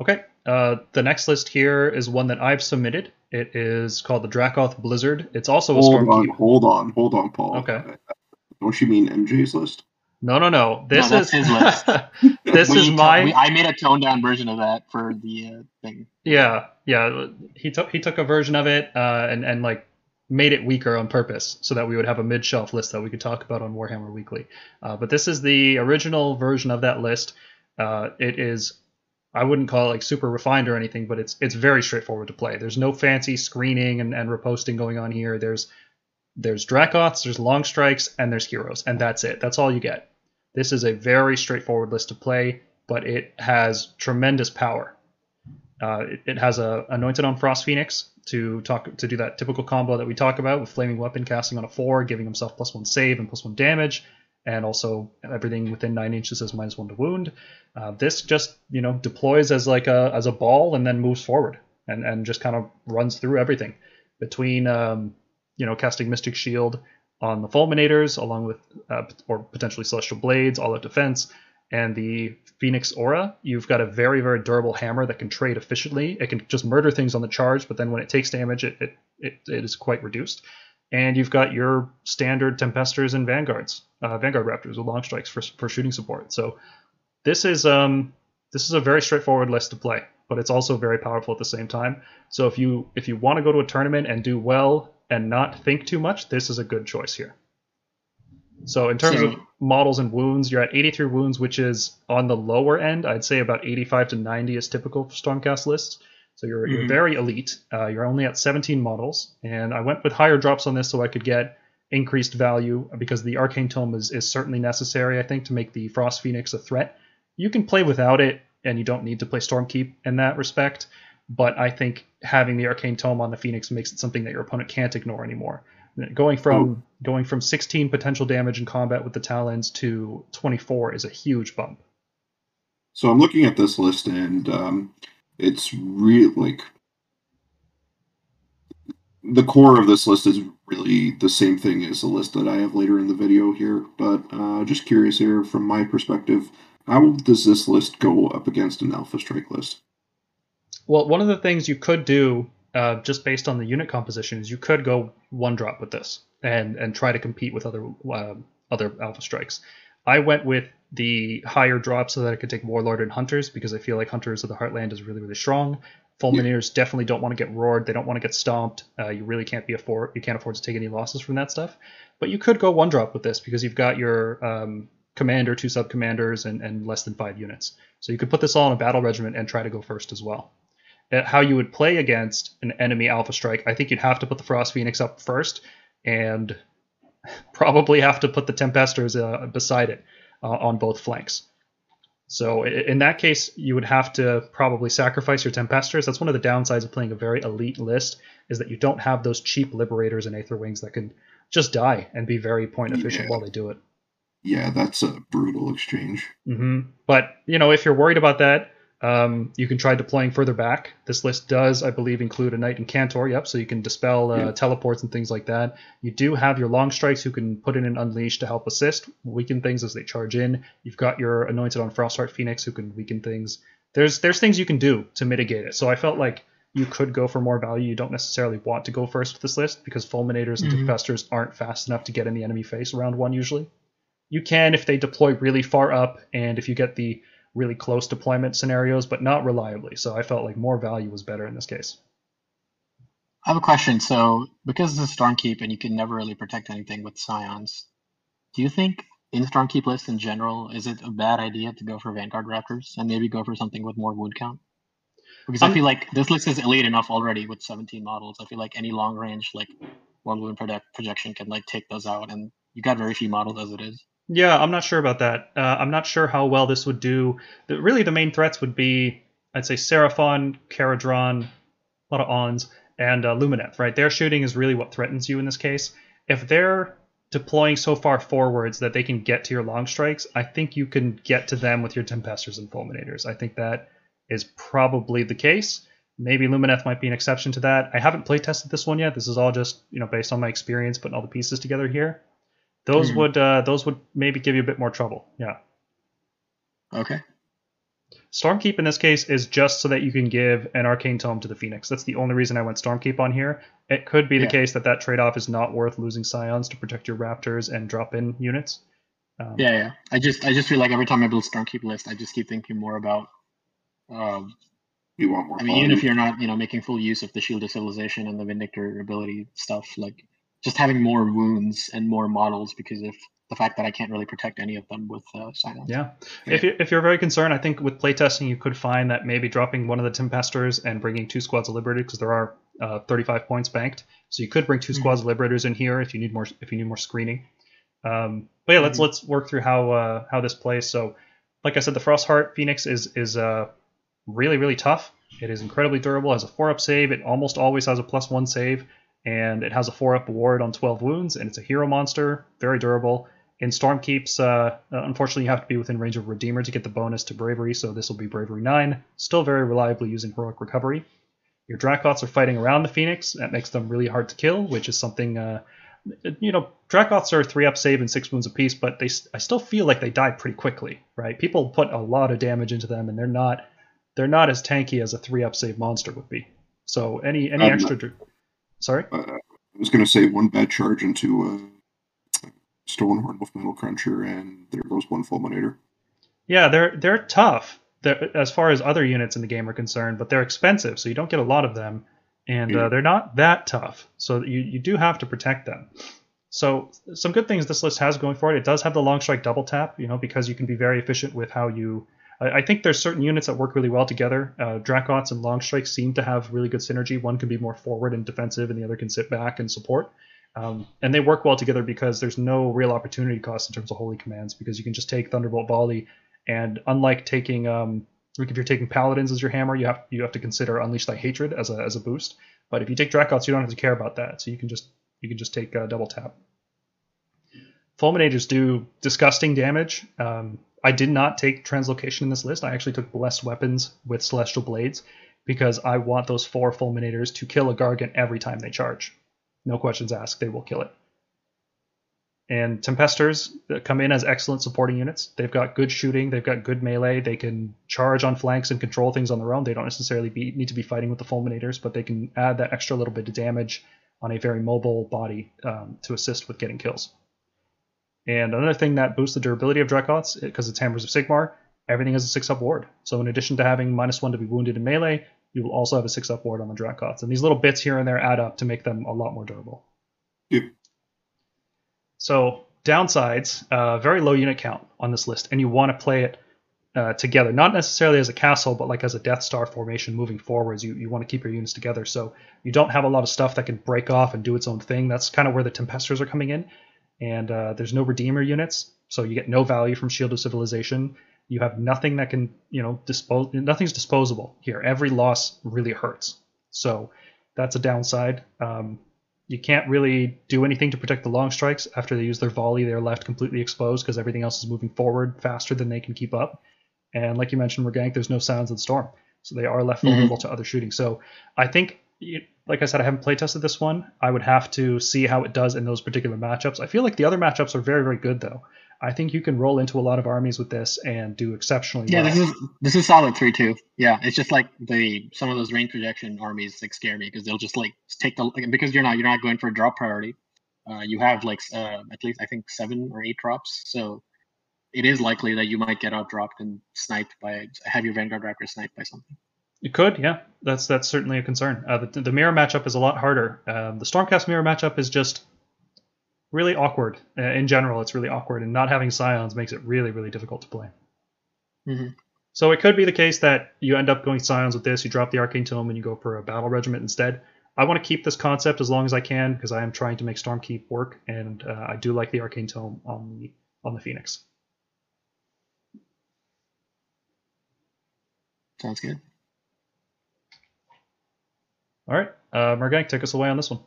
Okay. Uh, the next list here is one that I've submitted. It is called the Dracoth Blizzard. It's also a Hold Stormkeep. on, hold on, hold on, Paul. Okay. Don't you mean MJ's list? No, no, no. This that's is his list. this We is to- my we- I made a toned down version of that for the uh, thing. yeah, yeah. He took he took a version of it uh, and and like made it weaker on purpose so that we would have a mid shelf list that we could talk about on Warhammer Weekly. Uh, but this is the original version of that list. Uh, it is I wouldn't call it like super refined or anything, but it's it's very straightforward to play. There's no fancy screening and, and reposting going on here. There's there's Dracoths, there's long strikes, and there's heroes, and that's it. That's all you get. This is a very straightforward list to play, but it has tremendous power. Uh, it, it has a anointed on Frost Phoenix to talk to do that typical combo that we talk about with flaming weapon casting on a four, giving himself plus one save and plus one damage, and also everything within nine inches is minus one to wound. Uh, this just you know deploys as like a as a ball and then moves forward and and just kind of runs through everything between um, you know casting Mystic Shield on the Fulminators along with uh, or potentially Celestial Blades, all out defense, and the Phoenix Aura. You've got a very very durable hammer that can trade efficiently. It can just murder things on the charge, but then when it takes damage, it it, it, it is quite reduced. And you've got your standard Tempestors and Vanguards, uh, Vanguard Raptors with long strikes for, for shooting support. So this is um this is a very straightforward list to play, but it's also very powerful at the same time. So if you if you want to go to a tournament and do well and not think too much, this is a good choice here. So in terms of models and wounds, you're at 83 wounds, which is on the lower end. I'd say about 85 to 90 is typical for Stormcast lists. So you're, you're Mhm. very elite. Uh, you're only at 17 models, and I went with higher drops on this so I could get increased value because the Arcane Tome is, is certainly necessary, I think, to make the Frost Phoenix a threat. You can play without it, and you don't need to play Stormkeep in that respect. But I think having the Arcane Tome on the Phoenix makes it something that your opponent can't ignore anymore. Going from going from 16 potential damage in combat with the Talons to 24 is a huge bump. So I'm looking at this list, and um, it's really like the core of this list is really the same thing as the list that I have later in the video here. But uh, just curious here, from my perspective, how does this list go up against an Alpha Strike list? Well, one of the things you could do, uh, just based on the unit composition, is you could go one drop with this and and try to compete with other uh, other alpha strikes. I went with the higher drop so that I could take Warlord and Hunters because I feel like Hunters of the Heartland is really really strong. Fulminators definitely don't want to get roared. They don't want to get stomped. Uh, you really can't be afford you can't afford to take any losses from that stuff. But you could go one drop with this because you've got your um, commander, two sub commanders, and, and less than five units. So you could put this all in a battle regiment and try to go first as well. Uh, How you would play against an enemy Alpha Strike, I think you'd have to put the Frost Phoenix up first, and probably have to put the Tempestors uh, beside it uh, on both flanks. So in that case, you would have to probably sacrifice your Tempestors. That's one of the downsides of playing a very elite list, is that you don't have those cheap Liberators and Aether Wings that can just die and be very point efficient Yeah. while they do it. Yeah, that's a brutal exchange. hmm But you know, if you're worried about that, um, you can try deploying further back. This list does, I believe, include a Knight Incantor. Yep, so you can dispel uh, Yeah. teleports and things like that. You do have your long strikes who can put in an unleash to help assist, weaken things as they charge in. You've got your anointed on Frostheart Phoenix who can weaken things. There's there's things you can do to mitigate it. So I felt like you could go for more value. You don't necessarily want to go first with this list because fulminators and Mhm. tempestors aren't fast enough to get in the enemy face round one usually. You can if they deploy really far up and if you get the really close deployment scenarios, but not reliably. So I felt like more value was better in this case. I have a question. So, because this is Stormkeep and you can never really protect anything with Scions, do you think in Stormkeep lists in general, is it a bad idea to go for Vanguard Raptors and maybe go for something with more wound count? Because I Um, feel like this list is elite enough already with 17 models. I feel like any long range like one wound project projection can like take those out, and you got very few models as it is. Yeah, I'm not sure about that. Uh, I'm not sure how well this would do. The, really, the main threats would be, I'd say, Seraphon, Kharadron, a lot of Ons, and uh, Lumineth, right? Their shooting is really what threatens you in this case. If they're deploying so far forwards that they can get to your long strikes, I think you can get to them with your Tempestors and Fulminators. I think that is probably the case. Maybe Lumineth might be an exception to that. I haven't play tested this one yet. This is all just you know based on my experience putting all the pieces together here. Those Mhm. would uh, those would maybe give you a bit more trouble. Yeah. Okay. Stormkeep in this case is just so that you can give an arcane tome to the Phoenix. That's the only reason I went Stormkeep on here. It could be the case that that trade-off is not worth losing Scions to protect your Raptors and drop in units. Um, Yeah, yeah. I just I just feel like every time I build Stormkeep list, I just keep thinking more about. Um, You want more? I mean, even if you're not, you know, making full use of the Shield of Civilization and the Vindictor ability stuff, like just having more wounds and more models because of the fact that I can't really protect any of them with uh, silence. Yeah. Yeah. If, you, if you're very concerned, I think with playtesting you could find that maybe dropping one of the Tempestors and bringing two squads of Liberators because there are uh, 35 points banked, so you could bring 2 Mhm. squads of Liberators in here if you need more if you need more screening. Um, but yeah, let's Mhm. let's work through how uh, how this plays. So, like I said, the Frostheart Phoenix is is uh, really really tough. It is incredibly durable. Has a four up save. It almost always has a plus one save, and it has a four up ward on 12 wounds. And it's a hero monster, very durable. In Stormkeeps, uh, uh, unfortunately, you have to be within range of Redeemer to get the bonus to Bravery, so this will be Bravery 9. Still very reliably using Heroic Recovery. Your Dracoths are fighting around the Phoenix. That makes them really hard to kill, which is something, uh, you know, Dracoths are 3 up save and 6 wounds apiece, but they I still feel like they die pretty quickly, right? People put a lot of damage into them, and they're not they're not as tanky as a 3 up save monster would be. So any any Um, extra. Sorry? Uh, I was going to say one bad charge into a uh, Stonehorn with Metal Cruncher, and there goes one Fulminator. Yeah, they're they're tough they're, as far as other units in the game are concerned, but they're expensive, so you don't get a lot of them, and uh, they're not that tough. So you you do have to protect them. So some good things this list has going for it. It does have the long strike double tap, you know, because you can be very efficient with how you. I I think there's certain units that work really well together. Uh, Dracoths and long strikes seem to have really good synergy. One can be more forward and defensive, and the other can sit back and support. Um, and they work well together because there's no real opportunity cost in terms of holy commands because you can just take Thunderbolt Volley, and unlike taking um, like if you're taking Paladins as your hammer, you have you have to consider Unleash Thy Hatred as a as a boost. But if you take Dracoths, you don't have to care about that, so you can just you can just take uh, double tap. Fulminators do disgusting damage. Um, I did not take Translocation in this list. I actually took Blessed Weapons with Celestial Blades because I want those four Fulminators to kill a Gargant every time they charge. No questions asked, they will kill it. And Tempestors uh, come in as excellent supporting units. They've got good shooting, they've got good melee, they can charge on flanks and control things on their own. They don't necessarily be, need to be fighting with the Fulminators, but they can add that extra little bit of damage on a very mobile body um, to assist with getting kills. And another thing that boosts the durability of Dracoths, because it's Hammers of Sigmar, everything has a 6 up ward. So in addition to having minus 1 to be wounded in melee, you will also have a 6 up ward on the Dracoths. And these little bits here and there add up to make them a lot more durable. Yep. So downsides, uh, very low unit count on this list, and you want to play it uh, together, not necessarily as a castle, but like as a Death Star formation moving forwards. You, you want to keep your units together, so you don't have a lot of stuff that can break off and do its own thing. That's kind of where the Tempestors are coming in, and uh, there's no Redeemer units, so you get no value from Shield of Civilization. You have nothing that can, you know, dispose. Nothing's disposable here. Every loss really hurts, so that's a downside. Um, you can't really do anything to protect the long strikes after they use their volley. They're left completely exposed because everything else is moving forward faster than they can keep up. And like you mentioned, Regank, there's no sounds in storm, so they are left Mhm. vulnerable to other shooting. So I think, you- like I said, I haven't play tested this one. I would have to see how it does in those particular matchups. I feel like the other matchups are very, very good though. I think you can roll into a lot of armies with this and do exceptionally Yeah, well. this is this is solid three two. Yeah, it's just like the some of those range projection armies like scare me because they'll just like take the because you're not you're not going for a drop priority. Uh, you have like uh, at least I think seven or eight drops, so it is likely that you might get out dropped and sniped by have your Vanguard Raptor sniped by something. You could, yeah. That's that's certainly a concern. Uh, the, the mirror matchup is a lot harder. Um, the Stormcast mirror matchup is just really awkward. Uh, in general, it's really awkward, and not having Scions makes it really, really difficult to play. Mhm. So it could be the case that you end up going Scions with this, you drop the Arcane Tome, and you go for a Battle Regiment instead. I want to keep this concept as long as I can because I am trying to make Stormkeep work, and uh, I do like the Arcane Tome on the on the Phoenix. Sounds good. All right, uh, Mergank, take us away on this one.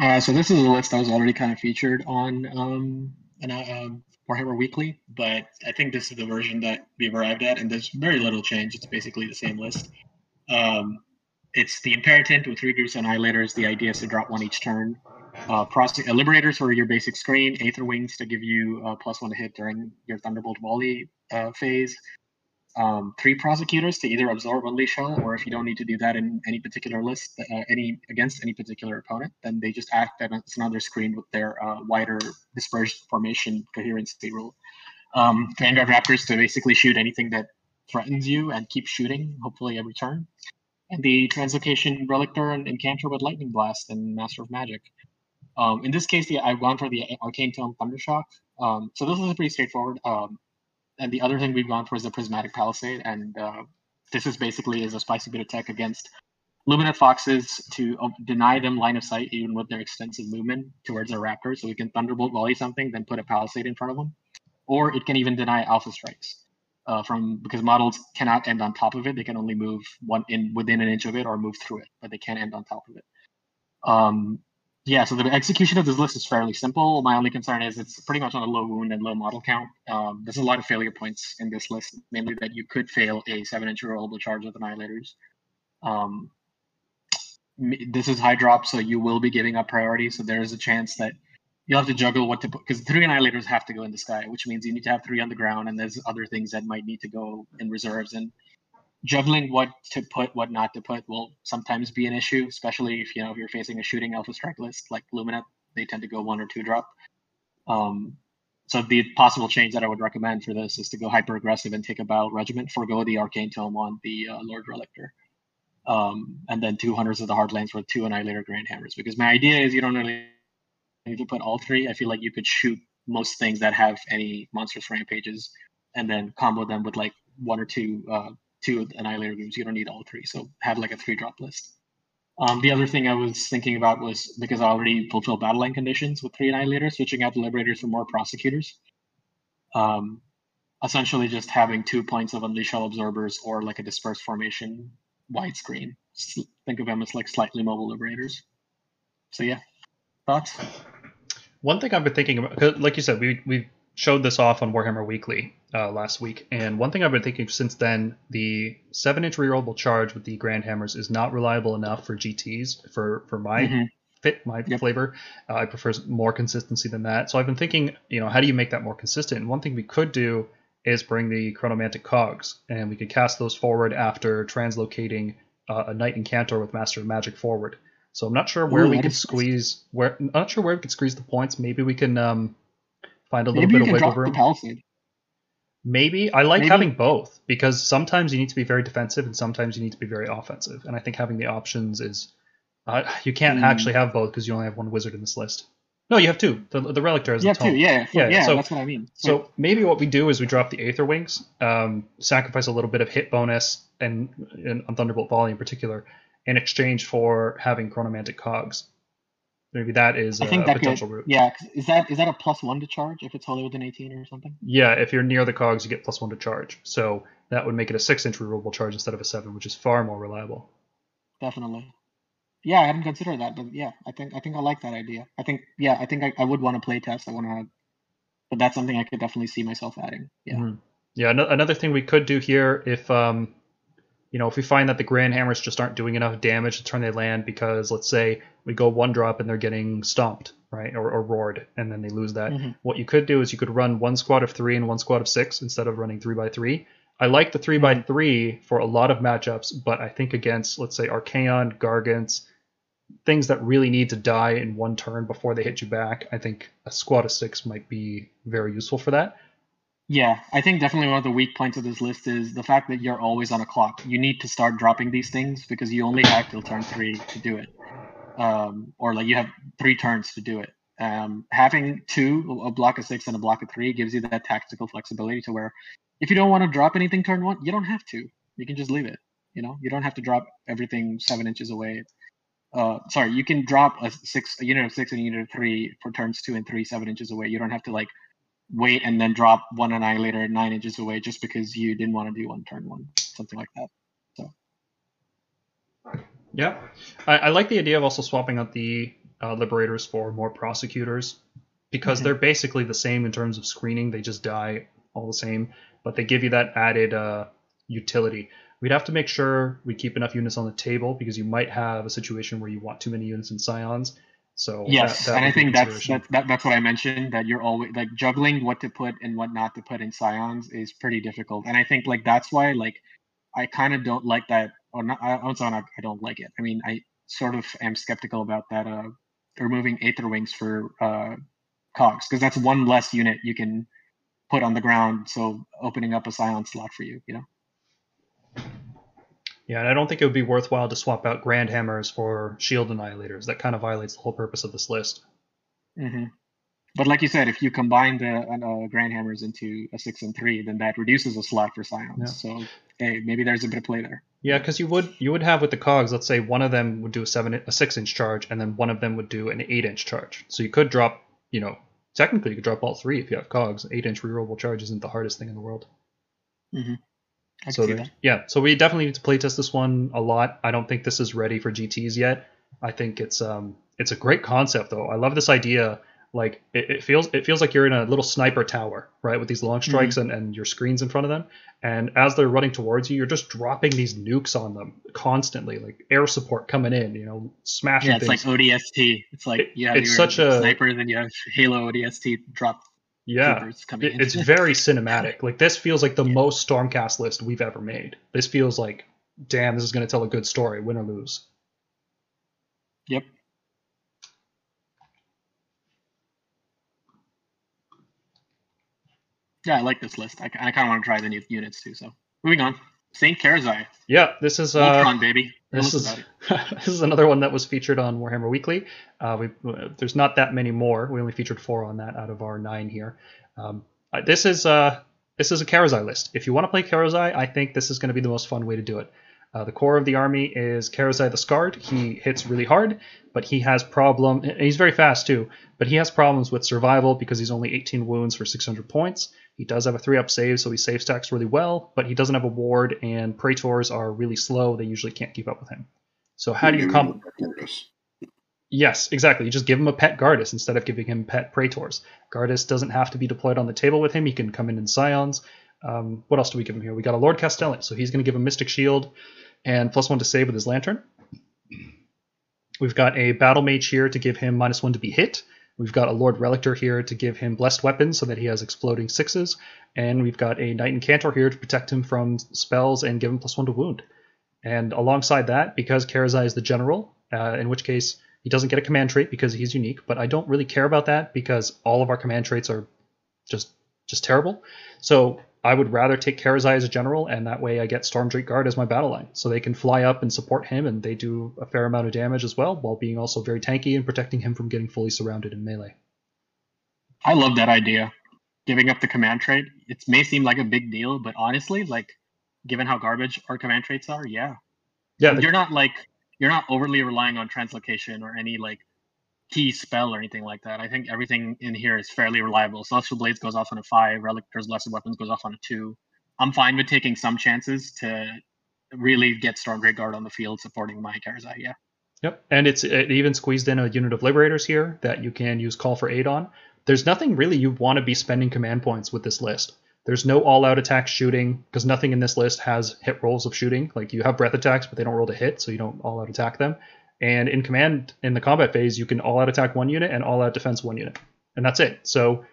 Uh, so this is a list that was already kind of featured on um, an, uh, Warhammer Weekly, but I think this is the version that we've arrived at, and there's very little change. It's basically the same list. Um, it's the Imperatant with three groups of annihilators. The idea is to drop one each turn. Uh, uh, Liberators for your basic screen. Aether Wings to give you uh, plus one to hit during your Thunderbolt volley uh, phase um, three prosecutors to either absorb unleash or if you don't need to do that in any particular list, uh, any against any particular opponent, then they just act as another screen with their uh, wider dispersed formation coherency rule. Um, Vanguard Raptors to basically shoot anything that threatens you and keep shooting, hopefully every turn. And the Translocation Relictor and Incantor with Lightning Blast and Master of Magic. Um, in this case, the, I've gone for the Arcane Tome Thundershock. Um, so this is pretty straightforward. Um, and the other thing we've gone for is the prismatic palisade, and uh, this is basically is a spicy bit of tech against Lumineth foxes to uh, deny them line of sight even with their extensive movement towards a raptor. So we can thunderbolt volley something, then put a palisade in front of them, or it can even deny alpha strikes. Uh, from because models cannot end on top of it; they can only move one in within an inch of it or move through it, but they can't end on top of it. Um, yeah, so the execution of this list is fairly simple. My only concern is it's pretty much on a low wound and low model count. Um, there's a lot of failure points in this list, namely that you could fail a seven inch rollable charge with annihilators. Um, this is high drop, so you will be giving up priority. So there is a chance that you'll have to juggle what to put because three annihilators have to go in the sky, which means you need to have three on the ground, and there's other things that might need to go in reserves. And juggling what to put, what not to put will sometimes be an issue, especially if you know if you're facing a shooting alpha strike list like Lumineth. They tend to go one or two drop. Um, so the possible change that I would recommend for this is to go hyper aggressive and take a battle regiment, forego the arcane tome on the uh, Lord Relictor, um, and then two hunters of the Heartlands with two annihilator grand hammers. Because my idea is you don't really need to put all three. I feel like you could shoot most things that have any monstrous rampages, and then combo them with like one or two uh, two Annihilator games. You don't need all three. So have like a three drop list. Um, the other thing I was thinking about was because I already fulfill battle line conditions with three Annihilators, switching out the Liberators for more Prosecutors. Um, essentially just having two points of Unleash Hell Absorbers or like a dispersed formation widescreen. Think of them as like slightly mobile Liberators. So yeah, thoughts? One thing I've been thinking about, like you said, we we showed this off on Warhammer Weekly uh, last week, and one thing I've been thinking since then, the seven-inch rerollable charge with the Grand Hammers is not reliable enough for GTS for for my mm-hmm. fit, my yep. flavor. Uh, I prefer more consistency than that. So I've been thinking, you know, how do you make that more consistent? And one thing we could do is bring the Chronomantic Cogs, and we could cast those forward after translocating uh, a Knight Incantor with Master of Magic forward. So I'm not sure where Ooh, we could squeeze where I'm not sure where we could squeeze the points. Maybe we can um, find a little Maybe bit of wiggle room. Palisade. Maybe I like Maybe. having both because sometimes you need to be very defensive and sometimes you need to be very offensive, and I think having the options is uh, you can't mm. actually have both because you only have one wizard in this list. No, you have two. The the relictor has you have two. Yeah, yeah, yeah. So, that's what I mean. So yeah. maybe what we do is we drop the Aether Wings, um, sacrifice a little bit of hit bonus and, and on Thunderbolt Volley in particular, in exchange for having Chronomantic Cogs. Maybe that is I think a that potential could, route. Yeah, is that is that a plus one to charge if it's wholly within 18 or something? Yeah, if you're near the cogs, you get plus one to charge. So that would make it a six inch rerollable charge instead of a seven, which is far more reliable. Definitely. Yeah, I hadn't considered that, but yeah, I think I think I like that idea. I think yeah, I think I, I would want to play test. I want to, but that's something I could definitely see myself adding. Yeah. Mm-hmm. Yeah. Another thing we could do here, if um, you know, if we find that the Grand Hammers just aren't doing enough damage to turn they land because let's say we go one drop and they're getting stomped, right, or, or roared, and then they lose that. Mm-hmm. What you could do is you could run one squad of three and one squad of six instead of running three by three. I like the 3 by mm-hmm. three for a lot of matchups, but I think against let's say Archaon, Gargants, things that really need to die in one turn before they hit you back, I think a squad of six might be very useful for that. Yeah, I think definitely one of the weak points of this list is the fact that you're always on a clock. You need to start dropping these things because you only have till turn three to do it, um, or like you have three turns to do it. Um, having two, a block of six and a block of three, gives you that tactical flexibility to where if you don't want to drop anything turn one, you don't have to. You can just leave it. You know, you don't have to drop everything seven inches away. Uh, sorry, you can drop a six, a unit of six and a unit of three for turns two and three, seven inches away. You don't have to like wait and then drop one annihilator nine inches away just because you didn't want to do one turn one, something like that. So. Yeah, I, I like the idea of also swapping out the uh, liberators for more prosecutors because Mhm. they're basically the same in terms of screening. They just die all the same, but they give you that added uh, utility. We'd have to make sure we keep enough units on the table because you might have a situation where you want too many units in scions. So Yes, that, that and I think that's that, that, that's what I mentioned that you're always like juggling what to put and what not to put in scions is pretty difficult, and I think like that's why like I kind of don't like that, or not. I also not I don't like it. I mean, I sort of am skeptical about that. Uh, removing Aether Wings for uh, cogs because that's one less unit you can put on the ground, so opening up a scion slot for you. You know. Yeah, and I don't think it would be worthwhile to swap out Grand Hammers for Shield Annihilators. That kind of violates the whole purpose of this list. hmm But like you said, if you combine the uh, Grand Hammers into a six and three, then that reduces a slot for scions. Yeah. So hey, maybe there's a bit of play there. Yeah, because you would you would have with the cogs. Let's say one of them would do a seven a six inch charge, and then one of them would do an eight inch charge. So you could drop, you know, technically you could drop all three if you have cogs. Eight inch rerollable charge isn't the hardest thing in the world. I so can see that. yeah, so we definitely need to playtest this one a lot. I don't think this is ready for GTS yet. I think it's um it's a great concept though. I love this idea. Like it, it feels it feels like you're in a little sniper tower, right, with these long strikes and, and your screens in front of them. And as they're running towards you, you're just dropping these nukes on them constantly, like air support coming in, you know, smashing Yeah, it's things. like ODST. It's like It- have it's such a- sniper, then you have Halo ODST drop yeah, coming It- in. it's very cinematic. Like this feels like the most Stormcast list we've ever made. This feels like, damn, this is going to tell a good story, win or lose. Yep. Yeah, I like this list. I, kind of want to try the new units too. So moving on, Saint Karazai, Yeah, this is uh, baby. This is this is another one that was featured on Warhammer Weekly. Uh, we there's not that many more. We only featured four on that out of our nine here. Um, uh, this is uh this is a Karazai list. If you want to play Karazai, I think this is going to be the most fun way to do it. Uh, the core of the army is Karazai the Scarred. He hits really hard, but he has problem. He's very fast too, but he has problems with survival because he's only 18 wounds for 600 points. He does have a three up save, so he save stacks really well, but he doesn't have a ward, and Praetors are really slow. They usually can't keep up with him. So how do you come? Yes, exactly. You just give him a pet Gardus instead of giving him pet Praetors. Gardus doesn't have to be deployed on the table with him. He can come in in Scions. Um, what else do we give him here? We got a Lord Castellant, so he's going to give him Mystic Shield and plus one to save with his Lantern. We've got a Battle Mage here to give him minus one to be hit. We've got a Lord Relictor here to give him Blessed Weapons so that he has exploding sixes. And we've got a Knight Incantor here to protect him from spells and give him plus one to wound. And alongside that, because Karazai is the general, uh, in which case he doesn't get a command trait because he's unique, but I don't really care about that because all of our command traits are just just terrible. So I would rather take Karazai as a general, and that way I get Stormdrake Guard as my battle line. So they can fly up and support him, and they do a fair amount of damage as well, while being also very tanky and protecting him from getting fully surrounded in melee. I love that idea. Giving up the command trait. It may seem like a big deal, but honestly, like given how garbage our command traits are, yeah. Yeah, the- you're not like you're not overly relying on translocation or any like key spell or anything like that. I think everything in here is fairly reliable. Celestial Blades goes off on a five, Relictor's Lesser Weapons goes off on a two. I'm fine with taking some chances to really get Stormdrake Guard on the field supporting my Karazai, yeah. Yep, and it's it even squeezed in a unit of liberators here that you can use call for aid on. There's nothing really you want to be spending command points with this list. There's no all-out attack shooting because nothing in this list has hit rolls of shooting. Like you have breath attacks, but they don't roll to hit, so you don't all-out attack them. And in command in the combat phase, you can all-out attack one unit and all-out defense one unit, and that's it. So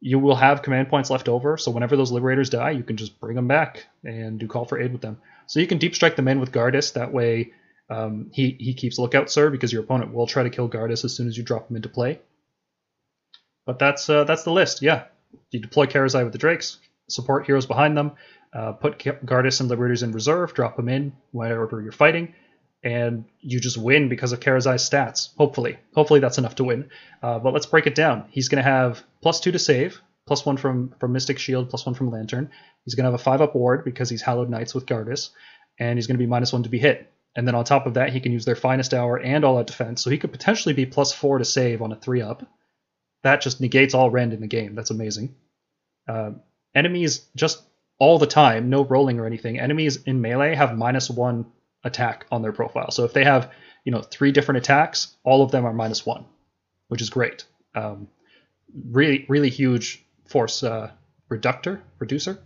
you will have command points left over. So whenever those liberators die, you can just bring them back and do call for aid with them. So you can deep strike them in with Gardus. That way, um, he he keeps lookout, sir, because your opponent will try to kill Gardus as soon as you drop him into play. But that's uh, that's the list. Yeah, you deploy Karazai with the Drakes, support heroes behind them, uh, put Gardus and Liberators in reserve, drop them in wherever you're fighting, and you just win because of Karazai's stats. Hopefully, hopefully that's enough to win. Uh, but let's break it down. He's going to have plus two to save, plus one from from Mystic Shield, plus one from Lantern. He's gonna have a five up ward because he's Hallowed Knights with Gardus, and he's gonna be minus one to be hit. And then on top of that, he can use their finest hour and all out defense, so he could potentially be plus four to save on a three up. That just negates all rend in the game. That's amazing. Uh, enemies just all the time, no rolling or anything. Enemies in melee have minus one attack on their profile. So if they have, you know, three different attacks, all of them are minus one, which is great. Um, really, really huge force uh, reductor, reducer.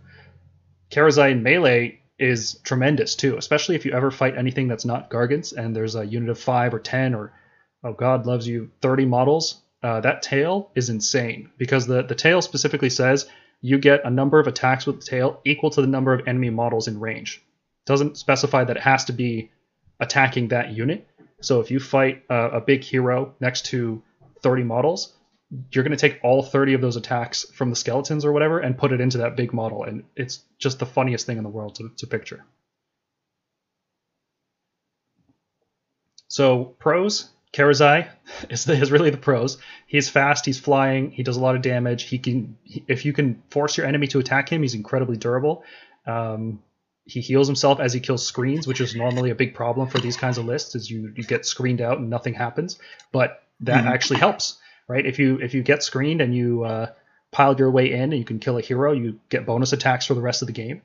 Karazai in melee is tremendous too, especially if you ever fight anything that's not Gargants and there's a unit of five or ten or, oh God loves you, 30 models. Uh, that tail is insane because the, the tail specifically says you get a number of attacks with the tail equal to the number of enemy models in range. Doesn't specify that it has to be attacking that unit. So if you fight a, a big hero next to 30 models, you're going to take all 30 of those attacks from the skeletons or whatever and put it into that big model. And it's just the funniest thing in the world to, to picture. So, pros Karazai is, the, is really the pros. He's fast, he's flying, he does a lot of damage. He can, if you can force your enemy to attack him, he's incredibly durable. Um, he heals himself as he kills screens, which is normally a big problem for these kinds of lists, is you, you get screened out and nothing happens. But that mm-hmm. actually helps right? If you if you get screened and you uh, pile your way in and you can kill a hero, you get bonus attacks for the rest of the game.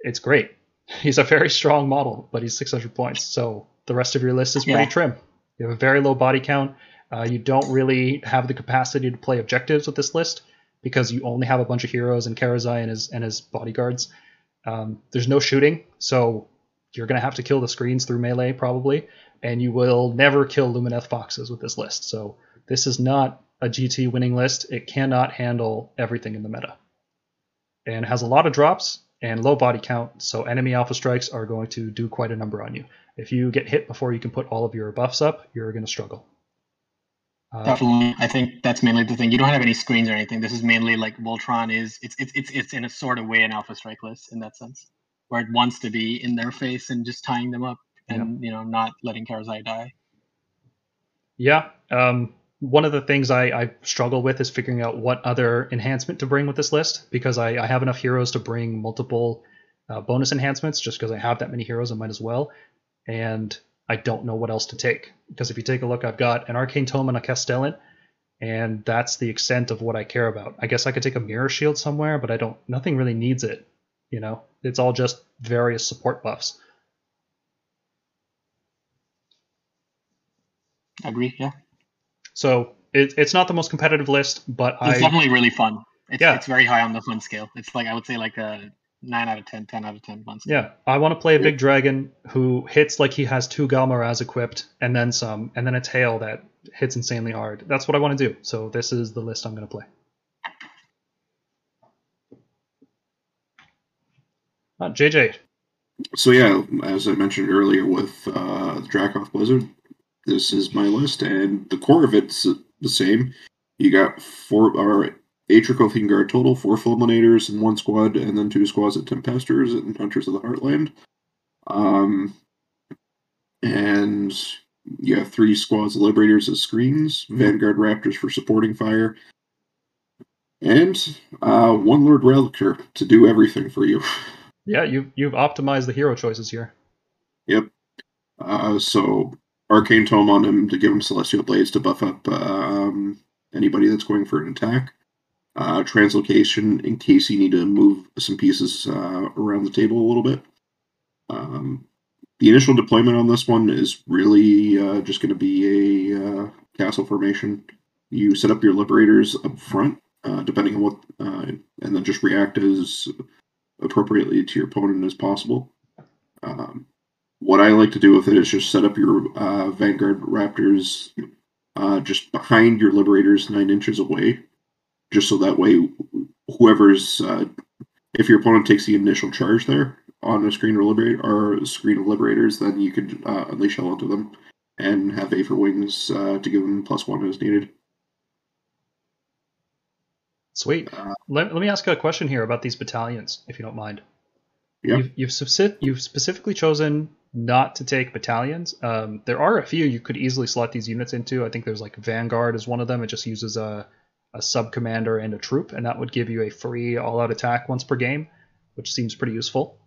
It's great. He's a very strong model, but he's 600 points, so the rest of your list is pretty yeah. trim. You have a very low body count. Uh, you don't really have the capacity to play objectives with this list because you only have a bunch of heroes and Karazai and his and his bodyguards. Um, there's no shooting, so you're gonna have to kill the screens through melee probably, and you will never kill Lumineth foxes with this list. So this is not a GT winning list. It cannot handle everything in the meta. And has a lot of drops and low body count, so enemy alpha strikes are going to do quite a number on you. If you get hit before you can put all of your buffs up, you're going to struggle. Uh, Definitely, I think that's mainly the thing. You don't have any screens or anything. This is mainly like Voltron is. It's it's it's it's in a sort of way an alpha strike list in that sense, where it wants to be in their face and just tying them up and yeah. you know not letting Karazai die. Yeah, um, one of the things I, I, struggle with is figuring out what other enhancement to bring with this list because I, I have enough heroes to bring multiple uh, bonus enhancements just because I have that many heroes I might as well. And I don't know what else to take because if you take a look, I've got an Arcane Tome and a Castellant, and that's the extent of what I care about. I guess I could take a Mirror Shield somewhere, but I don't. Nothing really needs it. You know, it's all just various support buffs. Agree. Yeah. So it, it's not the most competitive list, but it's I, definitely really fun. It's, yeah. it's very high on the fun scale. It's like I would say like a nine out of 10, 10 out of ten fun scale. Yeah, I want to play a big dragon who hits like he has two Ghal Maraz equipped and then some, and then a tail that hits insanely hard. That's what I want to do. So this is the list I'm going to play. Uh, JJ. So yeah, as I mentioned earlier with uh, Dracoth Blizzard, this is my list, and the core of it's the same. You got four or eight Dracoth Guard total, four Fulminators in one squad, and then two squads at Tempestors and Hunters of the Heartland. Um, and you have three squads of Liberators as screens, Vanguard Raptors for supporting fire, and uh, one Lord Relictor to do everything for you. Yeah, you you've optimized the hero choices here. Yep. Uh, so Arcane Tome on him to give him Celestial Blades to buff up um, anybody that's going for an attack. Uh, translocation in case you need to move some pieces uh, around the table a little bit. Um, the initial deployment on this one is really uh, just going to be a uh, castle formation. You set up your liberators up front, uh, depending on what, uh, and then just react as appropriately to your opponent as possible. Um, what I like to do with it is just set up your Vanguard Raptors just behind your Liberators nine inches away, just so that way whoever's uh, if your opponent takes the initial charge there on a screen of liberator or a screen of liberators, then you can uh, unleash hell onto them and have Aether Wings uh, to give them plus one as needed. Sweet. Uh, let, let me ask you a question here about these battalions, if you don't mind. Yeah. You've, you've, you've specifically chosen not to take battalions. Um, there are a few you could easily slot these units into. I think there's like Vanguard is one of them. It just uses a a sub commander and a troop, and that would give you a free all out attack once per game, which seems pretty useful.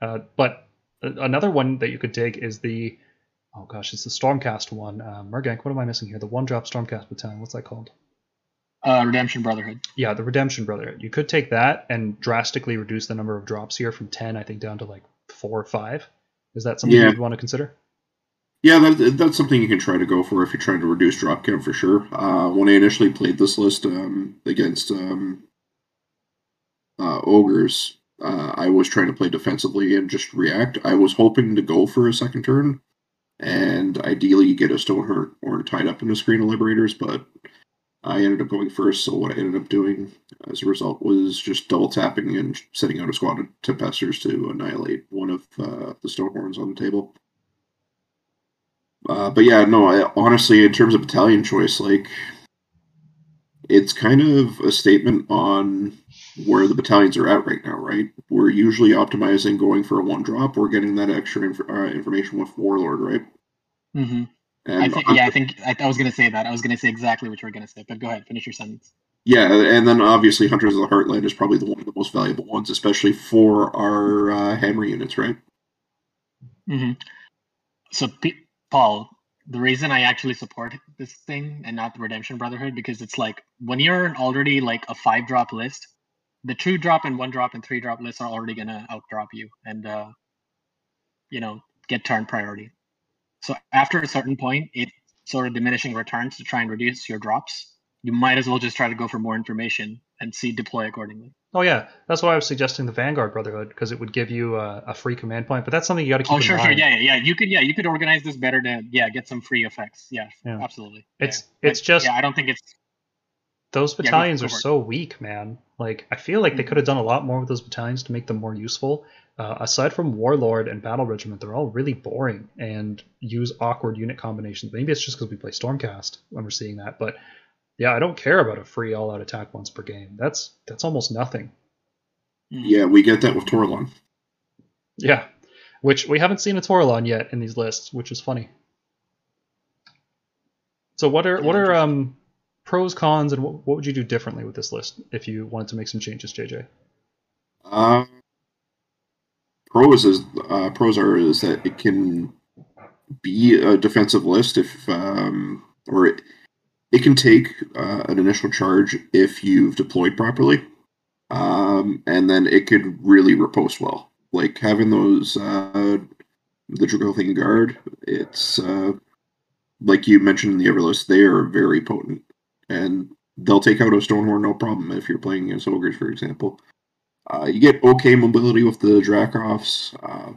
Uh, but another one that you could take is the oh gosh, it's the Stormcast one. Uh, Mergank, what am I missing here? The one drop Stormcast battalion. What's that called? Uh, Redemption Brotherhood. Yeah, the Redemption Brotherhood. You could take that and drastically reduce the number of drops here from ten, I think, down to like four or five. Is that something Yeah. you'd want to consider? Yeah, that, that's something you can try to go for if you're trying to reduce drop count for sure. Uh, when I initially played this list um, against um, uh, ogres, uh, I was trying to play defensively and just react. I was hoping to go for a second turn and ideally get a stone horn tied up in a screen of liberators, but I ended up going first. So what I ended up doing as a result was just double tapping and setting out a squad of tempestors to annihilate one of uh, the stone horns on the table. Uh, but yeah, no, I, honestly, in terms of battalion choice, like it's kind of a statement on where the battalions are at right now, right? We're usually optimizing going for a one drop. We're getting that extra inf- uh, information with Warlord, right? hmm And I think, yeah, I think I, I was gonna say that. I was gonna say exactly what you were gonna say, but go ahead, finish your sentence. yeah, and then obviously Hunters of the Heartland is probably the one of the most valuable ones, especially for our uh, hammer units, right? hmm So, P- Paul, the reason I actually support this thing and not the Redemption Brotherhood because it's like when you're already like a five drop list, the two drop and one drop and three drop lists are already gonna outdrop you and uh, you know get turn priority. So after a certain point, it sort of diminishing returns to try and reduce your drops. You might as well just try to go for more information and see deploy accordingly. Oh yeah, that's why I was suggesting the Vanguard Brotherhood because it would give you a, a free command point. But that's something you got to keep Oh sure, sure, yeah, yeah, yeah. You could, yeah, you could organize this better to, yeah, get some free effects. Yeah, Yeah. absolutely. It's- Yeah. it's But, just- yeah. I don't think it's Those battalions go are so weak, man. Like I feel like they Mhm. could have done a lot more with those battalions to make them more useful. Uh, aside from Warlord and Battle Regiment, they're all really boring and use awkward unit combinations. Maybe it's just because we play Stormcast when we're seeing that, but yeah, I don't care about a free all-out attack once per game. That's that's almost nothing. mm, Yeah, we get that with Toralon. Yeah, which we haven't seen a Toralon yet in these lists, which is funny. So what are Yeah, what are um pros cons and what, what would you do differently with this list if you wanted to make some changes, JJ? Uh, pros is uh, pros are is that it can be a defensive list if um, or it, it can take uh, an initial charge if you've deployed properly, um, and then it could really riposte well. Like having those uh, the Dracothian Guard, it's uh, like you mentioned in the Everlist, they are very potent, and they'll take out a Stonehorn no problem if you're playing against ogres, for example. Uh, you get okay mobility with the Dracoths. Uh,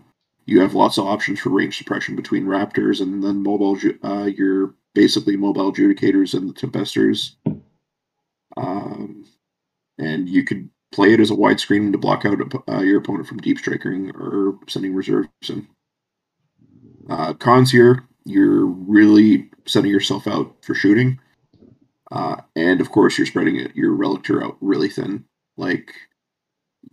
you have lots of options for range suppression between Raptors and then mobile. Uh, your basically mobile adjudicators and the Tempestors. Um, and you could play it as a widescreen to block out uh, your opponent from deep striking or sending reserves in. Uh, cons here, you're really setting yourself out for shooting. Uh, and of course, you're spreading it, your relictor out really thin. Like,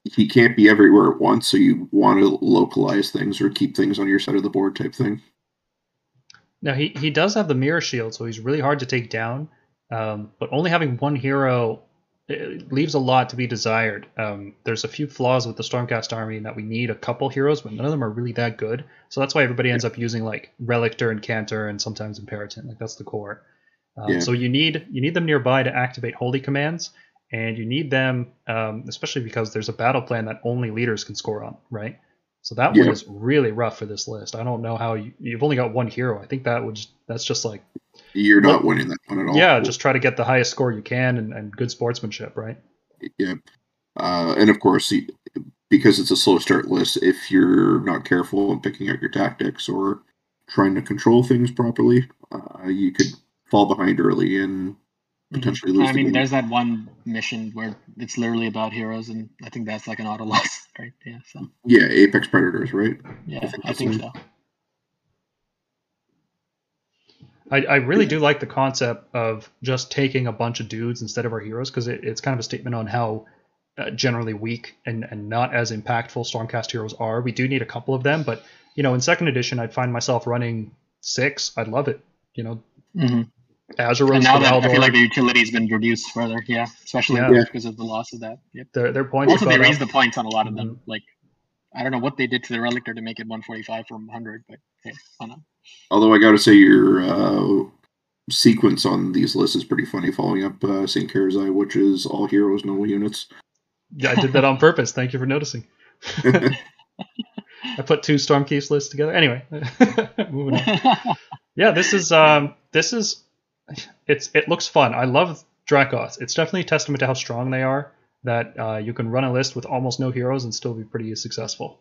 he can't be everywhere at once, so you want to localize things or keep things on your side of the board type thing. Now he he does have the mirror shield, so he's really hard to take down. Um, but only having one hero leaves a lot to be desired. Um, there's a few flaws with the Stormcast army in that we need a couple heroes, but none of them are really that good. So that's why everybody ends up using like Relictor and Cantor and sometimes Imperator. Like that's the core. Um, Yeah. So you need you need them nearby to activate holy commands, and you need them um, especially because there's a battle plan that only leaders can score on, right? So that one is really rough for this list. I don't know how you, you've only got one hero. I think that would just, that's just like You're not winning that one at all. yeah, just try to get the highest score you can and, and good sportsmanship, right? yeah. Uh, and of course, because it's a slow start list, if you're not careful in picking out your tactics or trying to control things properly, uh, you could fall behind early and potentially lose. I the mean, game. there's that one mission where it's literally about heroes, and I think that's like an auto loss, right? Yeah. So yeah, apex predators, right? yeah, think I think so. I, I really do like the concept of just taking a bunch of dudes instead of our heroes because it, it's kind of a statement on how uh, generally weak and, and not as impactful Stormcast heroes are. We do need a couple of them, but you know, in second edition, I'd find myself running six. I'd love it. You know, hmm Azure And Rose now that I feel like the utility's been reduced further, yeah, especially Yeah. because of the loss of that. Yep. their, their points Also, they gone raised up. the points on a lot of them. Mm-hmm. Like, I don't know what they did to the Relictor to make it 145 from 100, but hey, why not? Although I got to say your uh, sequence on these lists is pretty funny. Following up uh, Saint Karazai, which is all heroes, no units. Yeah, I did that on purpose. Thank you for noticing. I put two Stormkeeps lists together. Anyway, moving on. Yeah, this is um, this is it's it looks fun. I love Dracoths. It's definitely a testament to how strong they are. That uh, you can run a list with almost no heroes and still be pretty successful.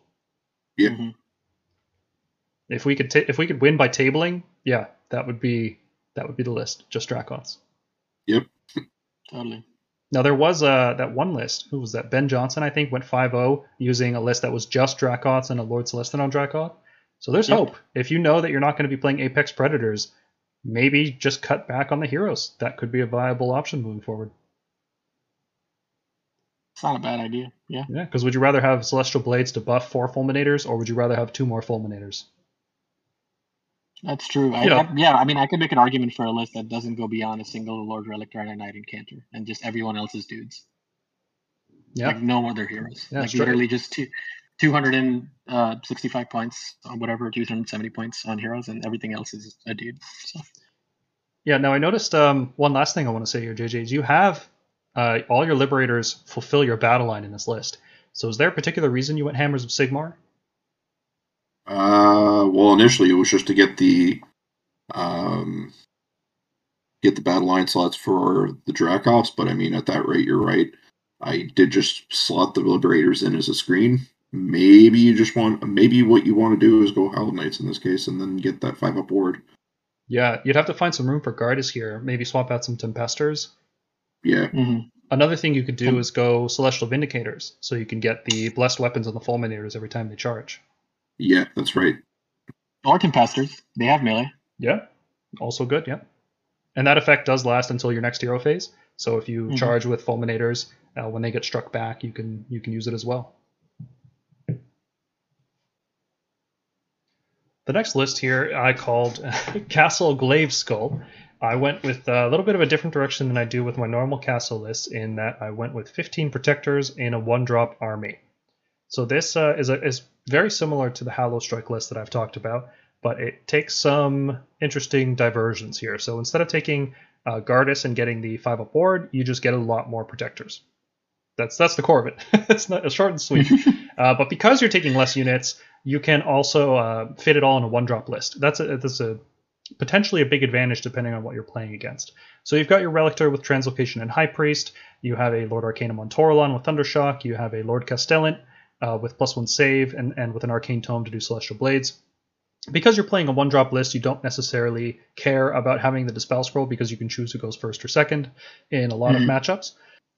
Yeah. Mhm. If we could ta- if we could win by tabling, yeah, that would be that would be the list. Just Dracoths. Yep. Totally. Now there was uh, that one list. Who was that? Ben Johnson, I think, went 5-0 using a list that was just Dracoths and a Lord Celestant on Dracoth. So there's Yep. hope. If you know that you're not going to be playing Apex Predators, maybe just cut back on the heroes. That could be a viable option moving forward. It's not a bad idea. Yeah. Yeah, because would you rather have Celestial Blades to buff four Fulminators, or would you rather have two more Fulminators? That's true. I, Yeah. I- yeah, I mean, I could make an argument for a list that doesn't go beyond a single Lord Relic, and a Knight Incantor, and just everyone else's dudes. Yeah, Like no other heroes. Yeah, like literally just two, 265 points on whatever, 270 points on heroes, and everything else is a dude. So yeah. Now I noticed um, one last thing I want to say here, JJ. Is you have uh, all your Liberators fulfill your battle line in this list. So is there a particular reason you went Hammers of Sigmar? Uh, well, initially it was just to get the um, get the battle line slots for the Dracoths, but I mean, at that rate, you're right. I did just slot the Liberators in as a screen. Maybe you just want, maybe what you want to do is go Hallowed Knights in this case, and then get that five up ward. Yeah, you'd have to find some room for Gardus here. Maybe swap out some Tempestors. Yeah, mhm. Another thing you could do is go Celestial Vindicators, so you can get the blessed weapons on the Fulminators every time they charge. yeah, that's right. or Tempestors, they have melee. Yeah, also good. Yeah, and that effect does last until your next hero phase. So if you Mhm. charge with Fulminators, uh, when they get struck back, you can you can use it as well. The next list here I called Castle Glaive Skull. I went with a little bit of a different direction than I do with my normal castle list in that I went with 15 protectors in a one drop army. So this uh, is a, is very similar to the Hallow Strike list that I've talked about, but it takes some interesting diversions here. So instead of taking uh, Gardus and getting the five up ward, you just get a lot more protectors. That's that's the core of it. it's not it's short and sweet. uh, but because you're taking less units, you can also uh, fit it all in a one drop list. That's a that's a potentially a big advantage depending on what you're playing against. So you've got your Relictor with Translocation and High Priest. You have a Lord Arcanum on Toralon with Thundershock. You have a Lord Castellant uh, with plus one save and, and with an Arcane Tome to do Celestial Blades. Because you're playing a one drop list, you don't necessarily care about having the Dispel Scroll because you can choose who goes first or second in a lot Mhm. of matchups.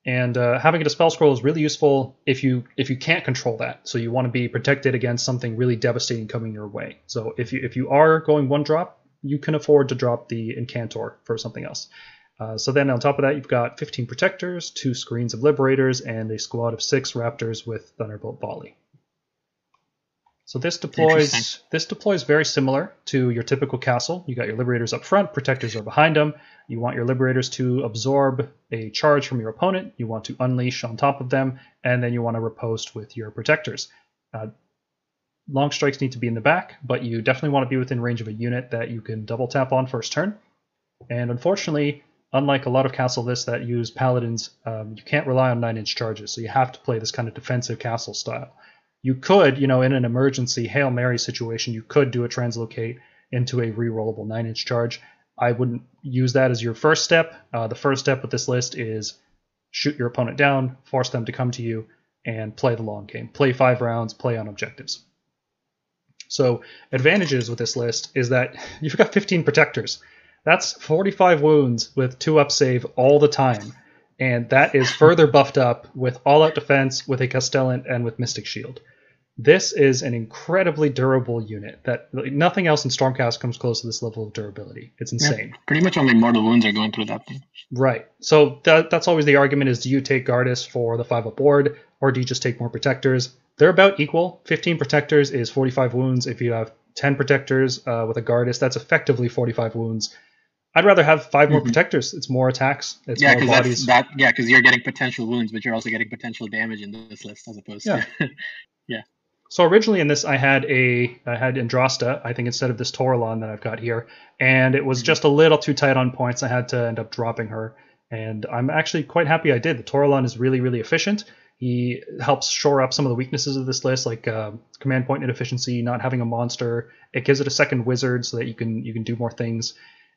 And uh, having a Dispel Scroll is really useful if you if you can't control that. So you want to be protected against something really devastating coming your way. So if you if you are going one drop, you can afford to drop the Incantor for something else. Uh, so then on top of that, you've got 15 Protectors, two screens of Liberators, and a squad of six Raptors with Thunderbolt Volley. So this deploys this deploys very similar to your typical castle. You got your liberators up front, protectors are behind them. You want your liberators to absorb a charge from your opponent. You want to unleash on top of them, and then you want to riposte with your protectors. Uh, long strikes need to be in the back, but you definitely want to be within range of a unit that you can double tap on first turn. And unfortunately, unlike a lot of castle lists that use paladins, um, you can't rely on nine inch charges, so you have to play this kind of defensive castle style you could, you know, in an emergency Hail Mary situation, you could do a translocate into a rerollable 9 inch charge. I wouldn't use that as your first step. Uh, the first step with this list is shoot your opponent down, force them to come to you, and play the long game. Play five rounds, play on objectives. So, advantages with this list is that you've got 15 protectors. That's 45 wounds with 2 up save all the time. And that is further buffed up with all out defense, with a Castellant, and with Mystic Shield. This is an incredibly durable unit that like, nothing else in Stormcast comes close to this level of durability. It's insane. Pretty much only mortal wounds are going through that thing. Right. So that, that's always the argument is do you take Gardus for the 5 up ward or do you just take more protectors? They're about equal. 15 protectors is 45 wounds. If you have 10 protectors uh, with a Gardus, that's effectively 45 wounds. I'd rather have 5 more Mhm. protectors. It's more attacks. It's yeah, more because bodies. that. Yeah, because you're getting potential wounds, but you're also getting potential damage in this list as opposed to. So originally in this, I had a I had Andrasta, I think instead of this Toralon that I've got here, and it was Mhm. just a little too tight on points. I had to end up dropping her, and I'm actually quite happy I did. The Toralon is really really efficient. He helps shore up some of the weaknesses of this list, like uh, command point inefficiency, not having a monster. It gives it a second wizard so that you can you can do more things,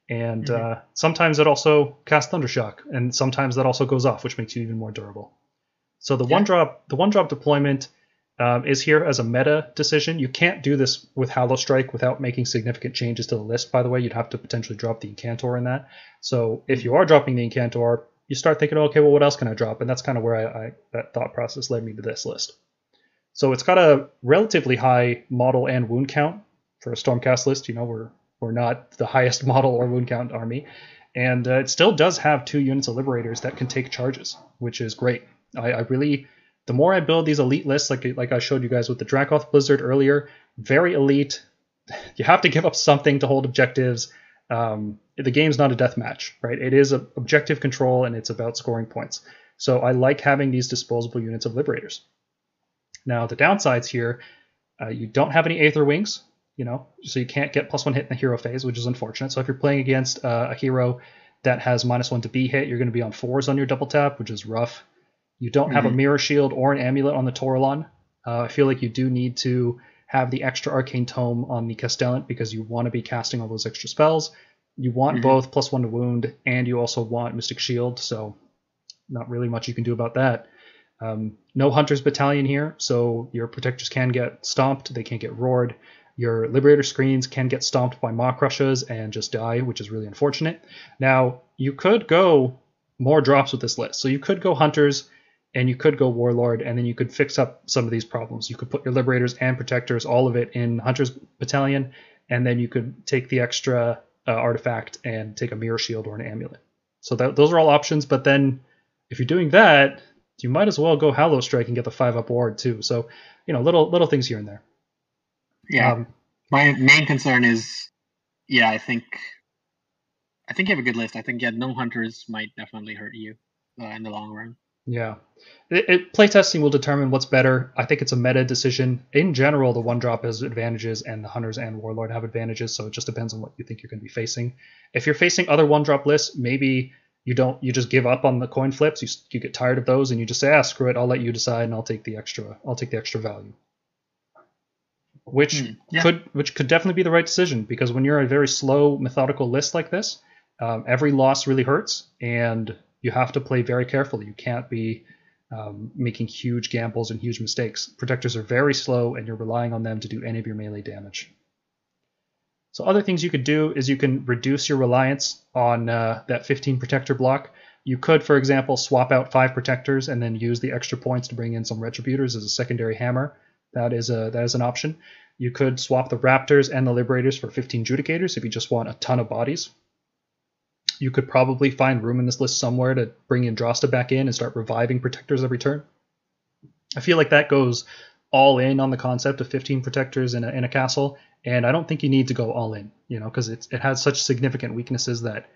and Mhm. uh, sometimes it also casts Thundershock, and sometimes that also goes off, which makes you even more durable. So the Yeah. one drop the one drop deployment um, is here as a meta decision. You can't do this with Hallow Strike without making significant changes to the list. By the way, you'd have to potentially drop the Incantor in that. So if you are dropping the Incantor, you start thinking, okay, well, what else can I drop? And that's kind of where I, I that thought process led me to this list. So it's got a relatively high model and wound count for a Stormcast list. You know, we're we're not the highest model or wound count army, and uh, it still does have two units of Liberators that can take charges, which is great. I, I really the more I build these elite lists, like like I showed you guys with the Dracoth Blizzard earlier, very elite. You have to give up something to hold objectives. Um, the game's not a death match, right? It is objective control and it's about scoring points. So I like having these disposable units of Liberators. Now the downsides here, uh, you don't have any Aether Wings, you know, so you can't get plus one hit in the hero phase, which is unfortunate. So if you're playing against uh, a hero that has minus one to be hit, you're going to be on fours on your double tap, which is rough. You don't have a Mhm. mirror shield or an amulet on the Toralon. Uh, I feel like you do need to have the extra arcane tome on the Castellant because you want to be casting all those extra spells. You want Mhm. both plus one to wound, and you also want Mystic Shield. So, not really much you can do about that. Um, no Hunter's Battalion here, so your protectors can get stomped. They can't get roared. Your Liberator screens can get stomped by Mawcrushas and just die, which is really unfortunate. Now, you could go more drops with this list. So you could go Hunters and you could go Warlord, and then you could fix up some of these problems. You could put your Liberators and Protectors, all of it, in Hunter's Battalion, and then you could take the extra uh, artifact and take a Mirror Shield or an Amulet. So that, those are all options, but then if you're doing that, you might as well go Hallow Strike and get the 5 up ward too. So, you know, little little things here and there. Yeah. Um, My main concern is, yeah, I think, I think you have a good list. I think yeah, no hunters might definitely hurt you uh, in the long run. Yeah. It, it, playtesting will determine what's better. I think it's a meta decision. In general, the one drop has advantages, and the hunters and warlord have advantages. So it just depends on what you think you're going to be facing. If you're facing other one drop lists, maybe you don't. You just give up on the coin flips. You you get tired of those, and you just say, ah, screw it. I'll let you decide, and I'll take the extra. I'll take the extra value. Which Hmm, yeah. could which could definitely be the right decision because when you're a very slow methodical list like this, um, every loss really hurts, and you have to play very carefully. You can't be um, making huge gambles and huge mistakes. Protectors are very slow, and you're relying on them to do any of your melee damage. So other things you could do is you can reduce your reliance on uh, that 15 protector block. You could, for example, swap out five protectors and then use the extra points to bring in some retributors as a secondary hammer. That is a that is an option. You could swap the raptors and the liberators for 15 judicators if you just want a ton of bodies. You could probably find room in this list somewhere to bring Yndrasta back in and start reviving protectors every turn. I feel like that goes all in on the concept of 15 protectors in a, in a castle, and I don't think you need to go all in, you know, because it has such significant weaknesses that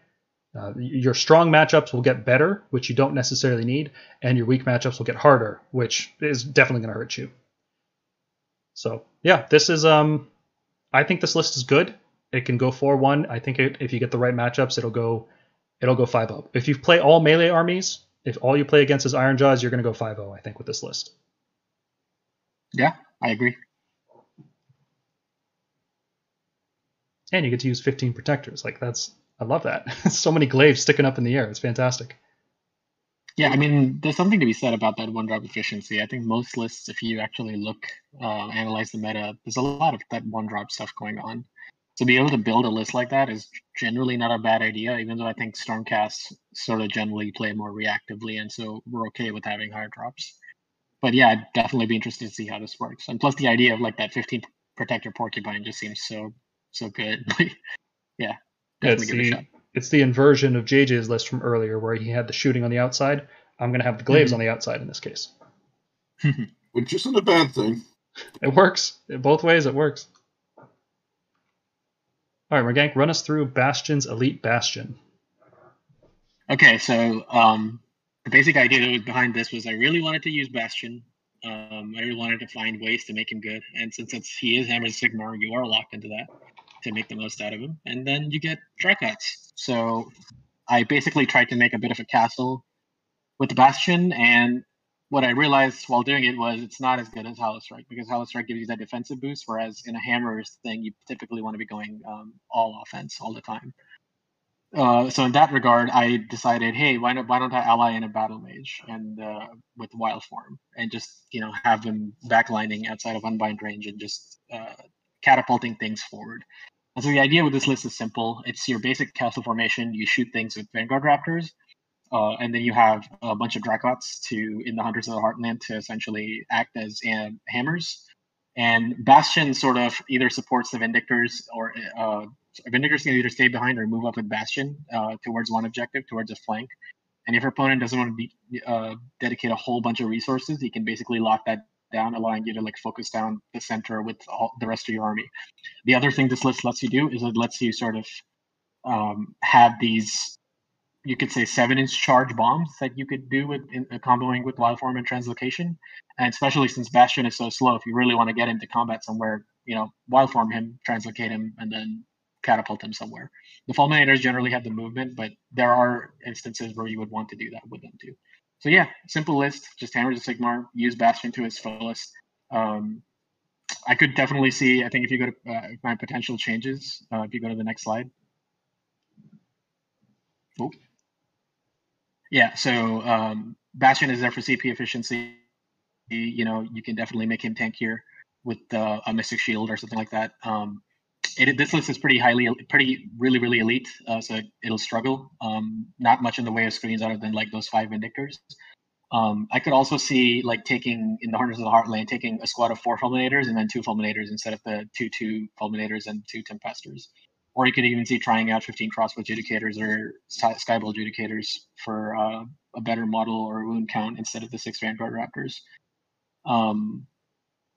uh, your strong matchups will get better, which you don't necessarily need, and your weak matchups will get harder, which is definitely going to hurt you. So yeah, this is um, I think this list is good. It can go four one. I think it, if you get the right matchups, it'll go, it'll go five up. If you play all melee armies, if all you play against is Ironjawz, you're going to go 5-0, I think, with this list. Yeah, I agree. And you get to use 15 protectors. Like that's, I love that. so many glaives sticking up in the air. It's fantastic. Yeah, I mean, there's something to be said about that one drop efficiency. I think most lists, if you actually look, uh, analyze the meta, there's a lot of that one drop stuff going on. To be able to build a list like that is generally not a bad idea, even though I think Stormcasts sort of generally play more reactively, and so we're okay with having higher drops. But yeah, I'd definitely be interested to see how this works. And plus, the idea of like that 15 protector porcupine just seems so so good. yeah, It's definitely give it a the, it's the inversion of JJ's list from earlier where he had the shooting on the outside. I'm going to have the glaives Mhm. on the outside in this case. which isn't a bad thing. It works. Both ways, it works. All right, Mergank, run us through Bastion's Elite Bastion. Okay, so um, the basic idea that was behind this was I really wanted to use Bastion. Um, I really wanted to find ways to make him good, and since it's, he is Hammer Sigmar, you are locked into that to make the most out of him, and then you get Dracoths. So I basically tried to make a bit of a castle with the Bastion, and what I realized while doing it was it's not as good as Hollow Strike because Hollow Strike gives you that defensive boost, whereas in a hammer thing, you typically want to be going um, all offense all the time. Uh, so in that regard, I decided, hey, why not why don't I ally in a battle mage and uh, with wild form and just you know have them backlining outside of unbind range and just uh, catapulting things forward. And so the idea with this list is simple. It's your basic castle formation. You shoot things with Vanguard Raptors, uh, and then you have a bunch of Dracoths to in the Hunters of the Heartland to essentially act as uh, hammers. And Bastion sort of either supports the Vindictors or uh, Vindictors can either stay behind or move up with Bastion uh, towards one objective, towards a flank. And if your opponent doesn't want to be, uh, dedicate a whole bunch of resources, he can basically lock that down, allowing you to like focus down the center with all, the rest of your army. The other thing this list lets you do is it lets you sort of um, have these you could say seven inch charge bombs that you could do with in, uh, comboing with wildform and translocation. And especially since bastion is so slow if you really want to get into combat somewhere you know wildform him translocate him and then catapult him somewhere. The fulminators generally have the movement but there are instances where you would want to do that with them too. So yeah simple list just hammer the sigmar use bastion to his fullest. Um, i could definitely see i think if you go to uh, my potential changes uh, if you go to the next slide. Oh yeah, so um, Bastion is there for CP efficiency. You know, you can definitely make him tankier with uh, a Mystic Shield or something like that. Um, it, this list is pretty highly, pretty, really, really elite, uh, so it'll struggle. Um, not much in the way of screens other than like those five Vindictors. Um, I could also see like taking in the Hunters of the Heartland, taking a squad of four Fulminators and then two Fulminators instead of the two two Fulminators and two Tempestors. Or you could even see trying out 15 crossbow adjudicators or skybolt adjudicators for uh, a better model or wound count instead of the six Vanguard Raptors. Um,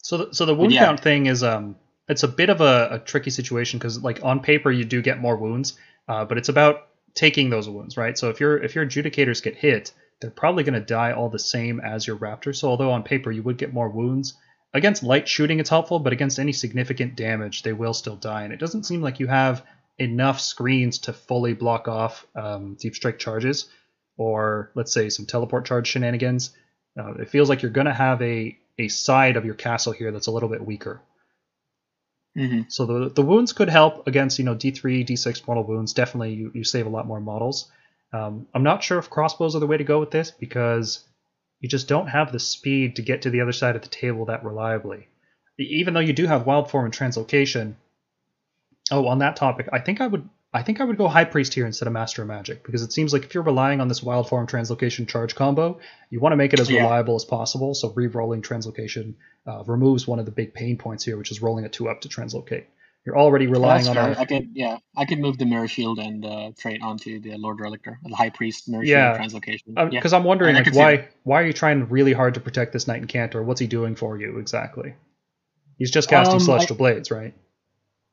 so, the, so the wound yeah. count thing is um, it's a bit of a, a tricky situation because like on paper you do get more wounds, uh, but it's about taking those wounds, right? So if your if your adjudicators get hit, they're probably going to die all the same as your raptor. So although on paper you would get more wounds, Against light shooting, it's helpful, but against any significant damage, they will still die. And it doesn't seem like you have enough screens to fully block off um, deep strike charges, or let's say some teleport charge shenanigans. Uh, it feels like you're going to have a a side of your castle here that's a little bit weaker. Mm-hmm. So the the wounds could help against you know D3, D6 mortal wounds. Definitely, you, you save a lot more models. Um, I'm not sure if crossbows are the way to go with this because you just don't have the speed to get to the other side of the table that reliably. Even though you do have wild form and translocation. Oh, on that topic, I think I would I think I would go High Priest here instead of Master of Magic because it seems like if you're relying on this wild form translocation charge combo, you want to make it as yeah. reliable as possible. So re-rolling translocation uh, removes one of the big pain points here, which is rolling a two up to translocate. You're already relying on. A, I could, yeah, I could move the mirror shield and uh, trade onto the Lord Relictor, the High Priest mirror yeah. shield translocation. Because um, yeah. I'm wondering, like, why why are you trying really hard to protect this Knight Incantor? What's he doing for you exactly? He's just casting um, Celestial I, Blades, right?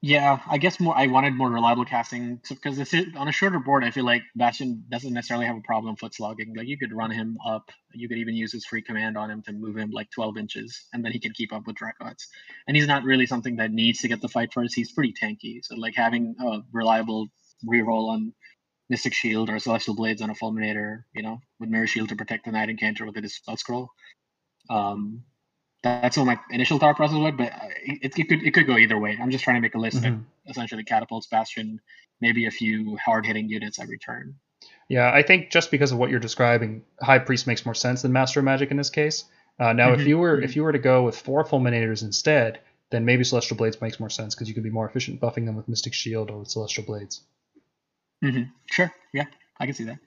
Yeah, I guess more. I wanted more reliable casting because so, on a shorter board, I feel like Bastion doesn't necessarily have a problem foot slogging. Like you could run him up, you could even use his free command on him to move him like 12 inches, and then he can keep up with Dracoths. And he's not really something that needs to get the fight first. He's pretty tanky, so like having a reliable reroll on Mystic Shield or Celestial Blades on a Fulminator, you know, with Mirror Shield to protect the Knight Incantor with a Dispel Scroll. Um, that's what my initial thought process was, but it, it, could it could go either way. I'm just trying to make a list mm-hmm. that essentially catapults Bastion, maybe a few hard hitting units every turn. Yeah, I think just because of what you're describing, High Priest makes more sense than Master of Magic in this case. Uh, now, mm-hmm. if you were if mm-hmm. you were to go with four Fulminators instead, then maybe Celestial Blades makes more sense because you could be more efficient buffing them with Mystic Shield or with Celestial Blades. Mm-hmm. Sure, yeah, I can see that.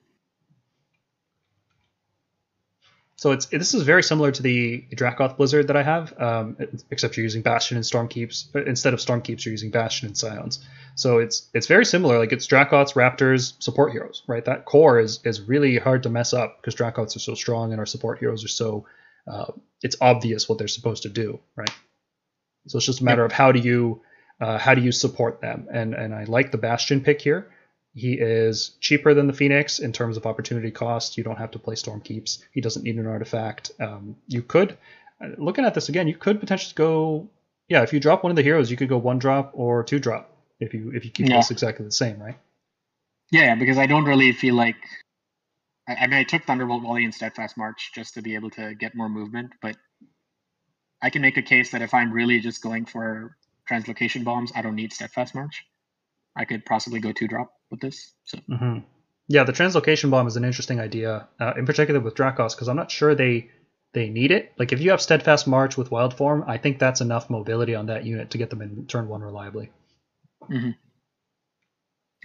So it's this is very similar to the Dracoth Blizzard that I have, um, except you're using Bastion and Stormkeeps uh, instead of Stormkeeps. You're using Bastion and Scions. So it's it's very similar. Like it's Dracoths, Raptors, support heroes, right? That core is is really hard to mess up because Dracoths are so strong and our support heroes are so. Uh, it's obvious what they're supposed to do, right? So it's just a matter of how do you uh, how do you support them? And and I like the Bastion pick here. He is cheaper than the Phoenix in terms of opportunity cost. You don't have to play Storm Keeps. He doesn't need an artifact. Um, you could, uh, looking at this again, you could potentially go, yeah, if you drop one of the heroes, you could go one drop or two drop if you if you keep Yeah. this exactly the same, right? Yeah, because I don't really feel like. I, I mean, I took Thunderbolt Volley and Steadfast March just to be able to get more movement, but I can make a case that if I'm really just going for translocation bombs, I don't need Steadfast March. I could possibly go two drop with this. So hmm Yeah, the translocation bomb is an interesting idea, uh, in particular with Drakos, because I'm not sure they they need it. Like if you have steadfast march with wild form, I think that's enough mobility on that unit to get them in turn one reliably.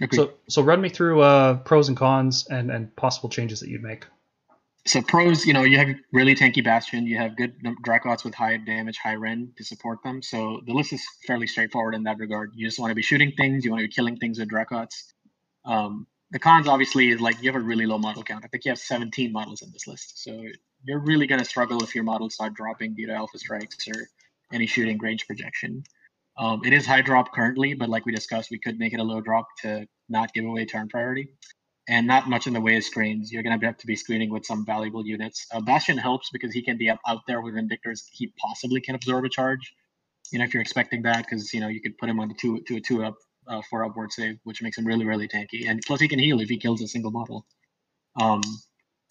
Agreed. So so run me through uh, pros and cons and and possible changes that you'd make. So pros, you know, you have really tanky Bastion. You have good Dracoths with high damage, high rend to support them. So the list is fairly straightforward in that regard. You just want to be shooting things. You want to be killing things with Dracoths. Um, the cons obviously is like you have a really low model count. I think you have 17 models in this list. So you're really going to struggle if your models start dropping due to Alpha Strikes or any shooting range projection. Um, it is high drop currently, but like we discussed, we could make it a low drop to not give away turn priority and not much in the way of screens. You're going to have to be screening with some valuable units. Uh, Bastion helps because he can be up out there with Vindictors. He possibly can absorb a charge. You know, if you're expecting that, because you know you could put him on the two to a two up uh, for upward save, which makes him really really tanky. And plus, he can heal if he kills a single model. Um,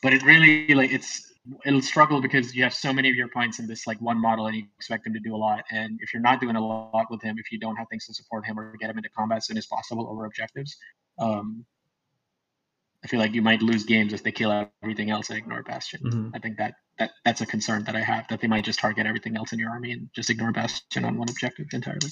but it really like it's it'll struggle because you have so many of your points in this like one model, and you expect him to do a lot. And if you're not doing a lot with him, if you don't have things to support him or get him into combat as soon as possible over objectives, um, I feel like you might lose games if they kill everything else and ignore Bastion. Mhm. I think that, that that's a concern that I have that they might just target everything else in your army and just ignore Bastion on one objective entirely.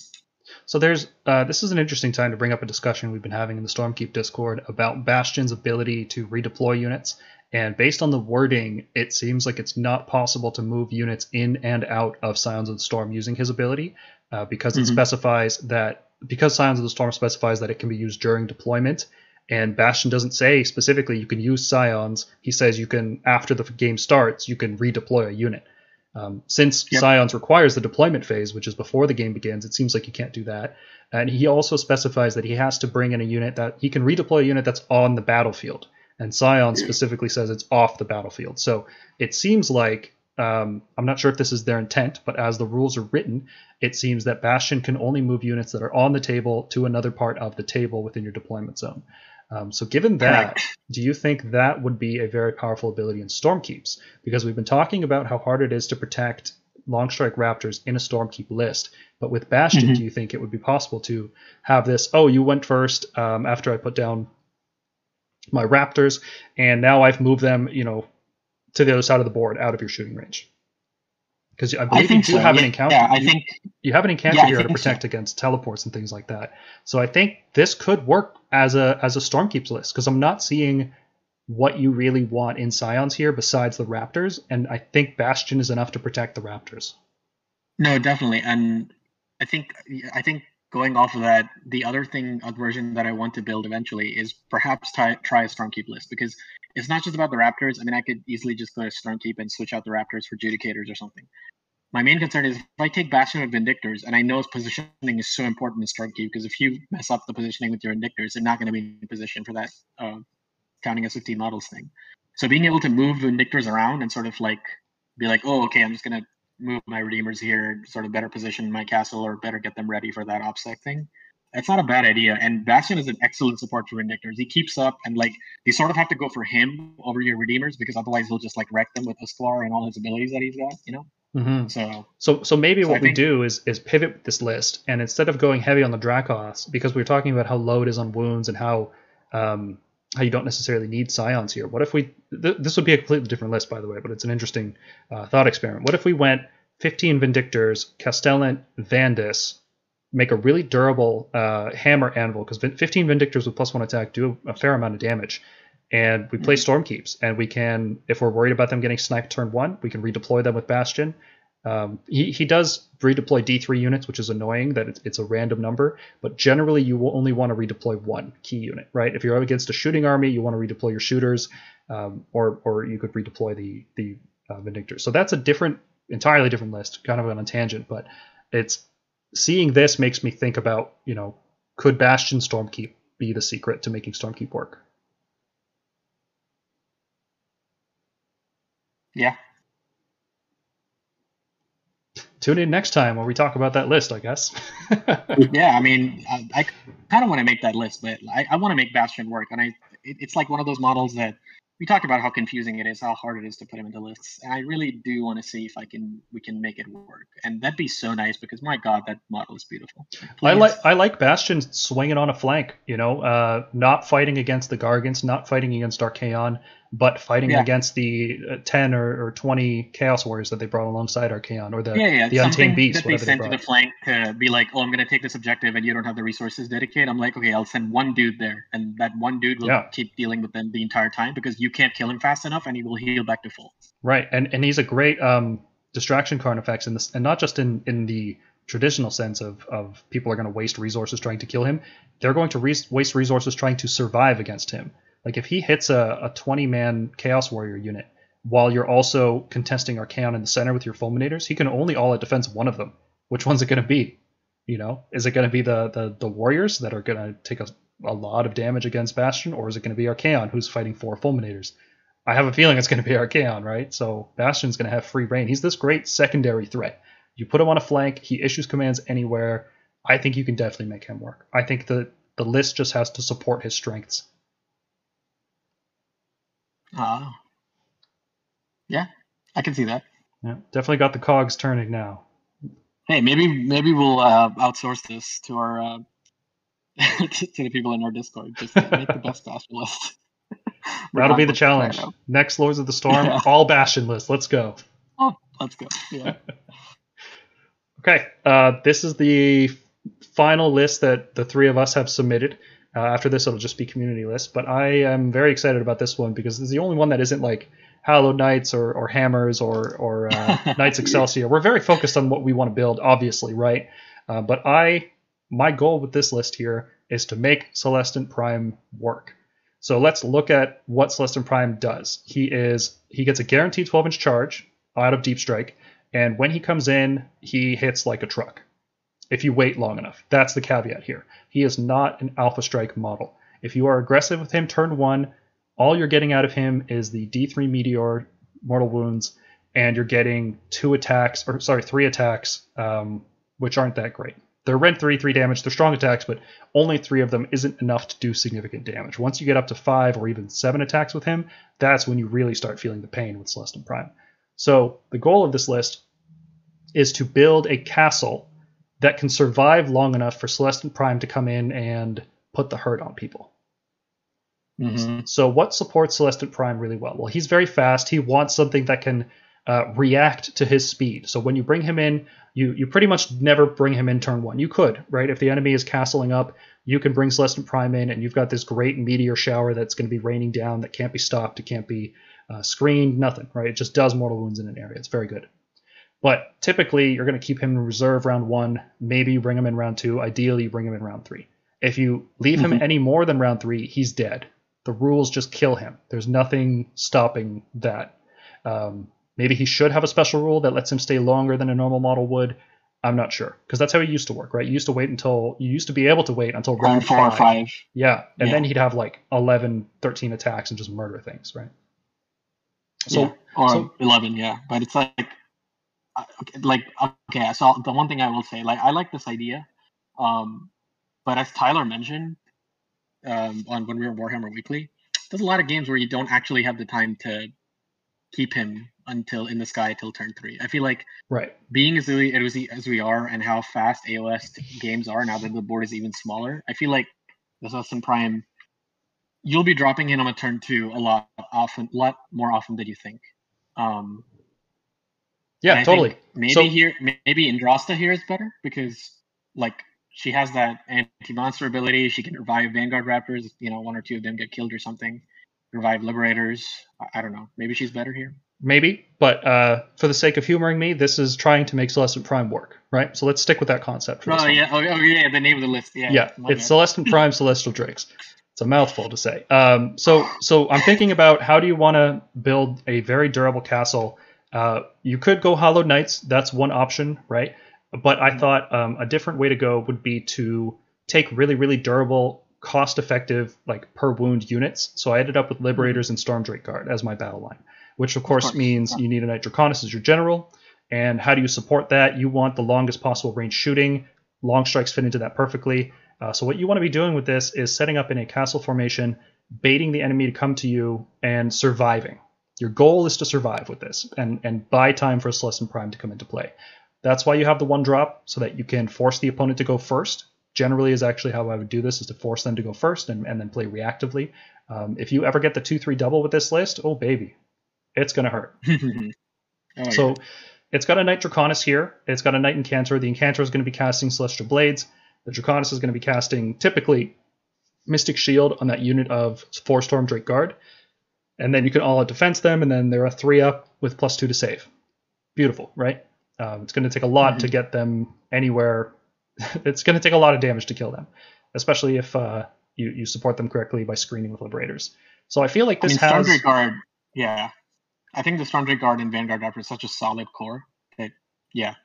So there's uh, this is an interesting time to bring up a discussion we've been having in the Stormkeep Discord about Bastion's ability to redeploy units. And based on the wording, it seems like it's not possible to move units in and out of Scions of the Storm using his ability, uh, because it Mhm. specifies that because Scions of the Storm specifies that it can be used during deployment, and Bastion doesn't say specifically you can use Scions. He says you can after the game starts you can redeploy a unit. Um, since Yep. Scions requires the deployment phase, which is before the game begins, it seems like you can't do that. And he also specifies that he has to bring in a unit that he can redeploy a unit that's on the battlefield. And Scion specifically says it's off the battlefield. So it seems like um, I'm not sure if this is their intent, but as the rules are written, it seems that Bastion can only move units that are on the table to another part of the table within your deployment zone. Um, so given that, do you think that would be a very powerful ability in Stormkeeps? Because we've been talking about how hard it is to protect Longstrike Raptors in a Stormkeep list, but with Bastion, Mhm. do you think it would be possible to have this? Oh, you went first um, after I put down my Raptors, and now I've moved them, you know, to the other side of the board, out of your shooting range. Because I believe I you do so. have yeah, an encounter. yeah, I you- think you have an encounter Yeah, here to think so. protect against teleports and things like that. So I think this could work as a as a Stormkeeps list because I'm not seeing what you really want in Scions here besides the Raptors, and I think Bastion is enough to protect the Raptors. No, definitely, and I think I think going off of that, the other thing, a version that I want to build eventually is perhaps try, try a Stormkeep list because it's not just about the Raptors. I mean, I could easily just go to Stormkeep and switch out the Raptors for Judicators or something. My main concern is if I take Bastion with Vindictors, and I know its positioning is so important in Stormkeep because if you mess up the positioning with your Vindictors, they're not going to be in position for that uh, counting as 15 models thing. So being able to move Vindictors around and sort of like be like, oh, okay, I'm just going to move my redeemers here, sort of better position my castle or better get them ready for that obsec thing. It's not a bad idea. And Bastion is an excellent support for Vindictors. He keeps up and like you sort of have to go for him over your redeemers because otherwise he'll just like wreck them with Esclar and all his abilities that he's got, you know? Mm-hmm. So So so maybe So what I we think- do is is pivot with this list, and instead of going heavy on the Drakos, because we were talking about how low it is on wounds and how um, how you don't necessarily need Scions here. What if we? Th- this would be a completely different list, by the way, but it's an interesting uh, thought experiment. What if we went 15 Vindictors, Castellant, Vandus, make a really durable uh, hammer anvil because 15 Vindictors with plus one attack do a fair amount of damage. And we play storm keeps and we can, if we're worried about them getting sniped turn one, we can redeploy them with Bastion. Um, he, he does redeploy D3 units, which is annoying that it's, it's a random number, but generally you will only want to redeploy one key unit, right? If you're up against a shooting army, you want to redeploy your shooters, um, or or you could redeploy the the uh, Vindictors. So that's a different, entirely different list, kind of on a tangent, but it's seeing this makes me think about, you know, could Bastion Stormkeep be the secret to making Stormkeep work? Yeah. Tune in next time when we talk about that list, I guess. yeah, I mean, I, I kind of want to make that list, but I, I want to make Bastion work, and I it, it's like one of those models that we talked about how confusing it is, how hard it is to put him into lists, and I really do want to see if I can we can make it work, and that'd be so nice because my god, that model is beautiful. Please. I like I like Bastion swinging on a flank, you know, uh, not fighting against the Gargants, not fighting against Archaon, but fighting yeah. against the uh, 10 or, or 20 Chaos Warriors that they brought alongside Archaon or the, yeah, yeah. the Untamed Beast. That they sent they to the flank to be like, oh, I'm going to take this objective and you don't have the resources dedicated. I'm like, okay, I'll send one dude there and that one dude will yeah. keep dealing with them the entire time because you can't kill him fast enough and he will heal back to full. Right. And and he's a great um, distraction Carnifex in this, and not just in, in the traditional sense of, of people are going to waste resources trying to kill him. They're going to re- waste resources trying to survive against him. Like if he hits a, a 20 man Chaos Warrior unit while you're also contesting Archaon in the center with your Fulminators, he can only all out defense one of them. Which one's it going to be? You know, is it going to be the, the the Warriors that are going to take a, a lot of damage against Bastion, or is it going to be Archaon who's fighting four Fulminators? I have a feeling it's going to be Archaon, right? So Bastion's going to have free reign. He's this great secondary threat. You put him on a flank, he issues commands anywhere. I think you can definitely make him work. I think the the list just has to support his strengths. Ah. Uh, yeah, I can see that. Yeah, definitely got the cogs turning now. Hey, maybe maybe we'll uh, outsource this to our uh, to the people in our Discord. Just make the best Bastion list. That'll be the challenge. Next Lords of the Storm, yeah. all Bastion list. Let's go. Oh, let's go. Yeah. okay, uh, this is the final list that the three of us have submitted. Uh, after this, it'll just be community list. But I am very excited about this one because it's the only one that isn't like Hallowed Knights or, or Hammers or, or uh, Knights Excelsior. We're very focused on what we want to build, obviously, right? Uh, but I, my goal with this list here is to make Celestant Prime work. So let's look at what Celestant Prime does. He is he gets a guaranteed 12 inch charge out of Deep Strike, and when he comes in, he hits like a truck if you wait long enough. That's the caveat here. He is not an Alpha Strike model. If you are aggressive with him turn one, all you're getting out of him is the D3 Meteor mortal wounds, and you're getting two attacks, or sorry, three attacks, um, which aren't that great. They're rend three, three damage. They're strong attacks, but only three of them isn't enough to do significant damage. Once you get up to five or even seven attacks with him, that's when you really start feeling the pain with Celestant Prime. So the goal of this list is to build a castle that can survive long enough for Celestant Prime to come in and put the hurt on people. Mm-hmm. So, what supports Celestant Prime really well? Well, he's very fast. He wants something that can uh, react to his speed. So, when you bring him in, you you pretty much never bring him in turn one. You could, right? If the enemy is castling up, you can bring Celestant Prime in, and you've got this great meteor shower that's going to be raining down that can't be stopped. It can't be uh, screened. Nothing, right? It just does mortal wounds in an area. It's very good. But typically, you're going to keep him in reserve round one. Maybe you bring him in round two. Ideally, you bring him in round three. If you leave mm-hmm. him any more than round three, he's dead. The rules just kill him. There's nothing stopping that. Um, maybe he should have a special rule that lets him stay longer than a normal model would. I'm not sure because that's how he used to work, right? You used to wait until you used to be able to wait until round four five. or five. Yeah, and yeah. then he'd have like 11, 13 attacks and just murder things, right? So, yeah. or so, 11, yeah. But it's like like okay so the one thing i will say like i like this idea um but as tyler mentioned um on when we were warhammer weekly there's a lot of games where you don't actually have the time to keep him until in the sky till turn three. I feel like right. being as we as we, as we are and how fast aos games are now that the board is even smaller i feel like the Celestant prime you'll be dropping in on a turn two a lot often a lot more often than you think. Um yeah, totally. Maybe so, here, maybe Yndrasta here is better because like she has that anti-monster ability. She can revive Vanguard Raptors. You know, one or two of them get killed or something. Revive Liberators. I, I don't know. Maybe she's better here. Maybe, but uh, for the sake of humoring me, this is trying to make Celestant Prime work, right? So let's stick with that concept. oh yeah, oh, oh, yeah, the name of the list. Yeah, yeah, it's Celestant Prime Celestial Drakes. It's a mouthful to say. Um, so, so I'm thinking about how do you want to build a very durable castle uh, you could go Hallowed Knights. That's one option, right? but I thought um, a different way to go would be to take really, really durable, cost-effective, like per wound units. So I ended up with Liberators and Stormdrake Guard as my battle line, which of course, course, means yeah. you need a Knight Draconis as your general. And how do you support that? You want the longest possible range shooting. Long strikes fit into that perfectly. Uh, so what you want to be doing with this is setting up in a castle formation, baiting the enemy to come to you, and surviving. Your goal is to survive with this and, and buy time for Celestant Prime to come into play. That's why you have the one drop, so that you can force the opponent to go first. Generally, is actually how I would do this: is to force them to go first and, and then play reactively. Um, if you ever get the two three double with this list, oh baby, it's gonna hurt. Oh, So yeah. it's got a Knight Draconis here. It's got a Knight Incantor. The Incantor is going to be casting Celestial Blades. The Draconis is going to be casting typically Mystic Shield on that unit of four Stormdrake Guard. And then you can all out defense them, and then they're a three up with plus two to save. Beautiful, right? Um, it's going to take a lot to get them anywhere. it's going to take a lot of damage to kill them, especially if uh, you, you support them correctly by screening with Liberators. So I feel like I this mean, Storm has. Guard, yeah. I think the Stormdrake Guard and Vanguard Raptor is such a solid core that, yeah,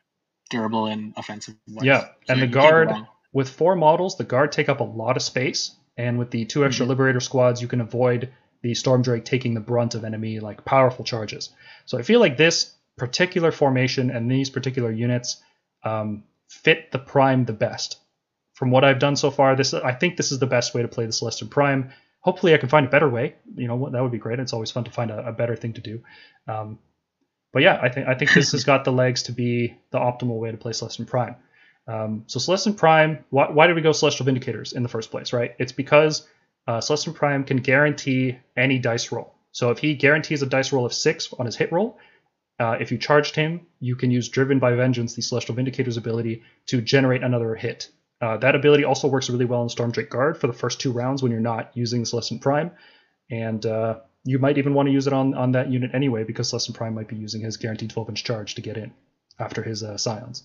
durable and offensive. wise. Yeah, So and the you can't go guard with four models, the guard take up a lot of space, and with the two extra Mhm. Liberator squads, you can avoid the Storm Drake taking the brunt of enemy like powerful charges. So I feel like this particular formation and these particular units um, fit the Prime the best. From what I've done so far, this I think this is the best way to play the Celestial Prime. Hopefully, I can find a better way. You know, that would be great. It's always fun to find a, a better thing to do. Um, but yeah, I think I think this has got the legs to be the optimal way to play Celestial Prime. Um, so Celestial Prime, why, why did we go Celestial Vindicators in the first place, right? It's because uh, Celestial Prime can guarantee any dice roll. So if he guarantees a dice roll of six on his hit roll, uh, if you charged him, you can use Driven by Vengeance, the Celestial Vindicator's ability, to generate another hit. Uh, that ability also works really well in Stormdrake Guard for the first two rounds when you're not using Celestial Prime, and uh, you might even want to use it on, on that unit anyway because Celestial Prime might be using his guaranteed 12 inch charge to get in after his uh, Scions.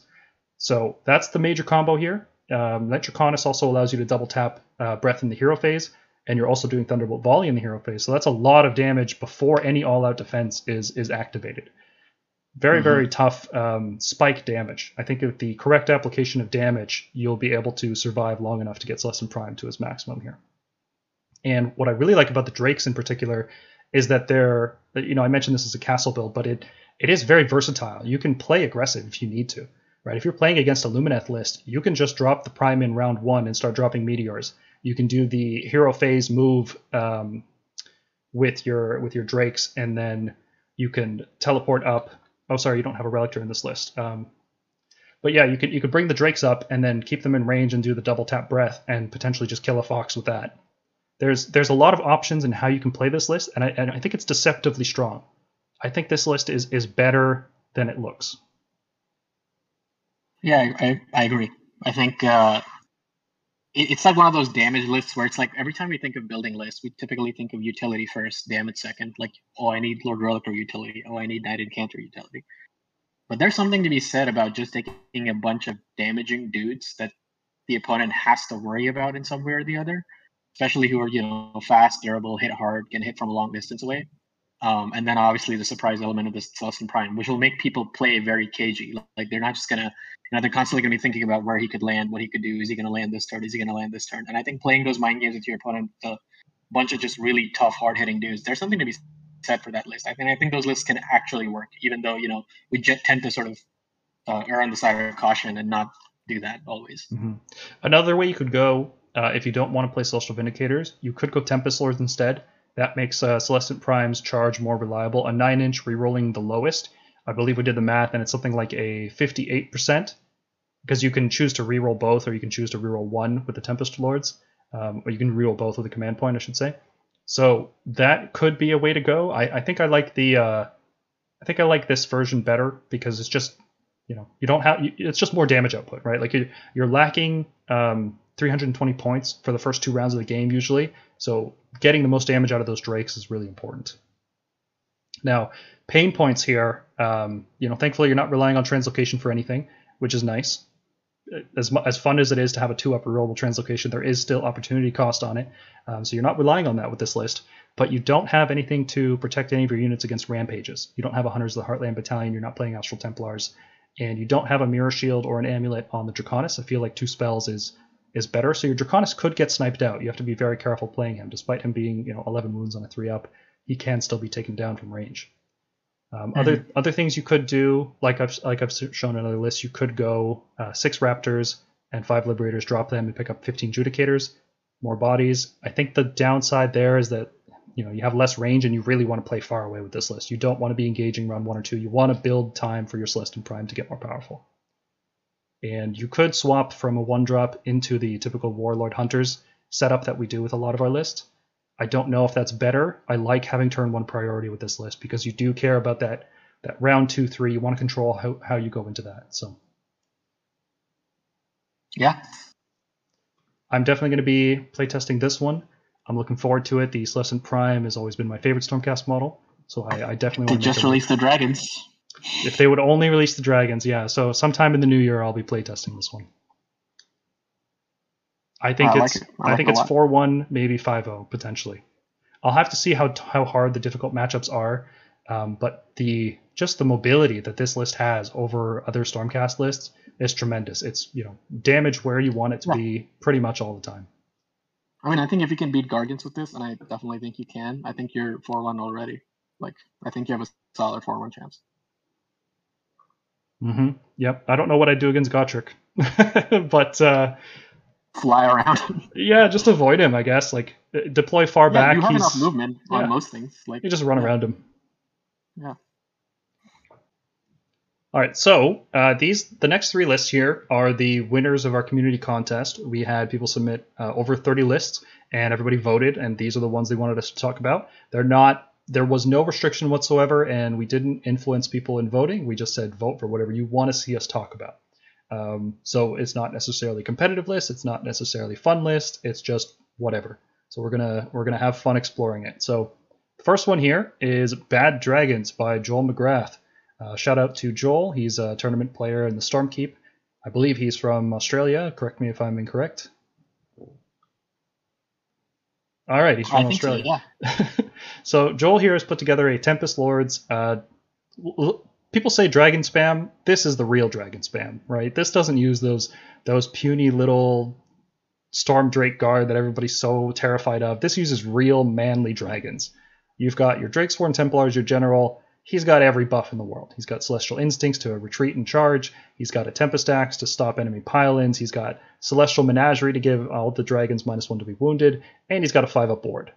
So that's the major combo here. Um, Knight Draconis also allows you to double tap uh, Breath in the hero phase, and you're also doing Thunderbolt Volley in the hero phase. So that's a lot of damage before any all-out defense is is activated. Very Mhm. very tough um, spike damage. I think with the correct application of damage, you'll be able to survive long enough to get Celestant Prime to his maximum here. And what I really like about the Drakes in particular is that they're, you know, I mentioned this as a castle build, but it it is very versatile. You can play aggressive if you need to, right? If you're playing against a Lumineth list, you can just drop the Prime in round one and start dropping meteors. You can do the hero phase move um, with your with your Drakes, and then you can teleport up. Oh, sorry, you don't have a Relictor in this list. Um, but yeah, you could you could bring the Drakes up and then keep them in range and do the double tap breath and potentially just kill a fox with that. There's there's a lot of options in how you can play this list, and I, and I think it's deceptively strong. I think this list is is better than it looks. Yeah, I, I, agree. I think uh, it, it's like one of those damage lists where it's like every time we think of building lists, we typically think of utility first, damage second. Like, oh, I need Lord Relictor utility. Oh, I need Knight Incantor utility. But there's something to be said about just taking a bunch of damaging dudes that the opponent has to worry about in some way or the other, especially who are you know fast, durable, hit hard, can hit from a long distance away. Um, and then obviously the surprise element of this Celestant Prime, which will make people play very cagey. Like they're not just gonna, you know, they're constantly gonna be thinking about where he could land, what he could do. Is he gonna land this turn? Is he gonna land this turn? And I think playing those mind games with your opponent, a bunch of just really tough, hard hitting dudes, there's something to be said for that list. I think I think those lists can actually work, even though you know we j- tend to sort of uh, err on the side of caution and not do that always. hmm Another way you could go, uh, if you don't want to play Celestial Vindicators, you could go Tempest Lords instead. That makes uh, Celestant Prime's charge more reliable. A 9 inch rerolling the lowest. I believe we did the math, and it's something like a 58%, because you can choose to reroll both, or you can choose to reroll one with the Tempest Lords, um, or you can reroll both with a command point, I should say. So that could be a way to go. I, I think I like the, uh, I think I like this version better because it's just you know you don't have it's just more damage output right like you're, you're lacking um, 320 points for the first two rounds of the game usually. So getting the most damage out of those drakes is really important. Now pain points here um, you know thankfully you're not relying on translocation for anything which is nice. As, as fun as it is to have a two up rollable translocation there is still opportunity cost on it. Um, so you're not relying on that with this list but you don't have anything to protect any of your units against rampages. You don't have a hunters of the heartland battalion you're not playing astral templars and you don't have a mirror shield or an amulet on the Draconis, I feel like two spells is is better. So your Draconis could get sniped out. You have to be very careful playing him. Despite him being, you know, 11 wounds on a 3 up, he can still be taken down from range. Um, mm-hmm. Other other things you could do, like I've like I've shown in other lists, you could go uh, six Raptors and five Liberators, drop them and pick up 15 Judicators, more bodies. I think the downside there is that you know you have less range and you really want to play far away with this list. You don't want to be engaging round one or two. You want to build time for your Celestant Prime to get more powerful. And you could swap from a one drop into the typical Warlord Hunters setup that we do with a lot of our lists. I don't know if that's better. I like having turn one priority with this list because you do care about that that round two, three. You want to control how, how you go into that. So Yeah. I'm definitely going to be playtesting this one. I'm looking forward to it. The Celestant Prime has always been my favorite Stormcast model, so I, I definitely want to just release the dragons. If they would only release the dragons, yeah. So sometime in the new year, I'll be playtesting this one. I think I it's like it. I, I like think it's four one, maybe 5-0, potentially. I'll have to see how how hard the difficult matchups are, um, but the just the mobility that this list has over other Stormcast lists is tremendous. It's you know damage where you want it to yeah. be pretty much all the time. I mean, I think if you can beat Guardians with this, and I definitely think you can, I think you're four one already. Like, I think you have a solid four one chance. Mm-hmm. Yep. I don't know what I'd do against Gotrek, but uh, fly around. yeah, just avoid him, I guess. Like uh, deploy far yeah, back. You have he's, enough movement on yeah. most things. Like you just run yeah. around him. Yeah. All right, so uh, these the next three lists here are the winners of our community contest. We had people submit uh, over 30 lists, and everybody voted, and these are the ones they wanted us to talk about. They're not there was no restriction whatsoever, and we didn't influence people in voting. We just said vote for whatever you want to see us talk about. Um, so it's not necessarily competitive list. It's not necessarily fun list. It's just whatever. So we're gonna we're gonna have fun exploring it. So the first one here is Bad Dragons by Joel McGrath. Uh, shout out to Joel. He's a tournament player in the Stormkeep. I believe he's from Australia. Correct me if I'm incorrect. All right, he's from Australia. So, yeah. so, Joel here has put together a Tempest Lords. Uh, people say dragon spam. This is the real dragon spam, right? This doesn't use those those puny little Storm Drake guard that everybody's so terrified of. This uses real manly dragons. You've got your Drakesworn Templars, your general, he's got every buff in the world. He's got Celestial Instincts to retreat and charge. He's got a Tempest Axe to stop enemy pile-ins. He's got Celestial Menagerie to give all the dragons minus one to be wounded, and he's got a five up ward.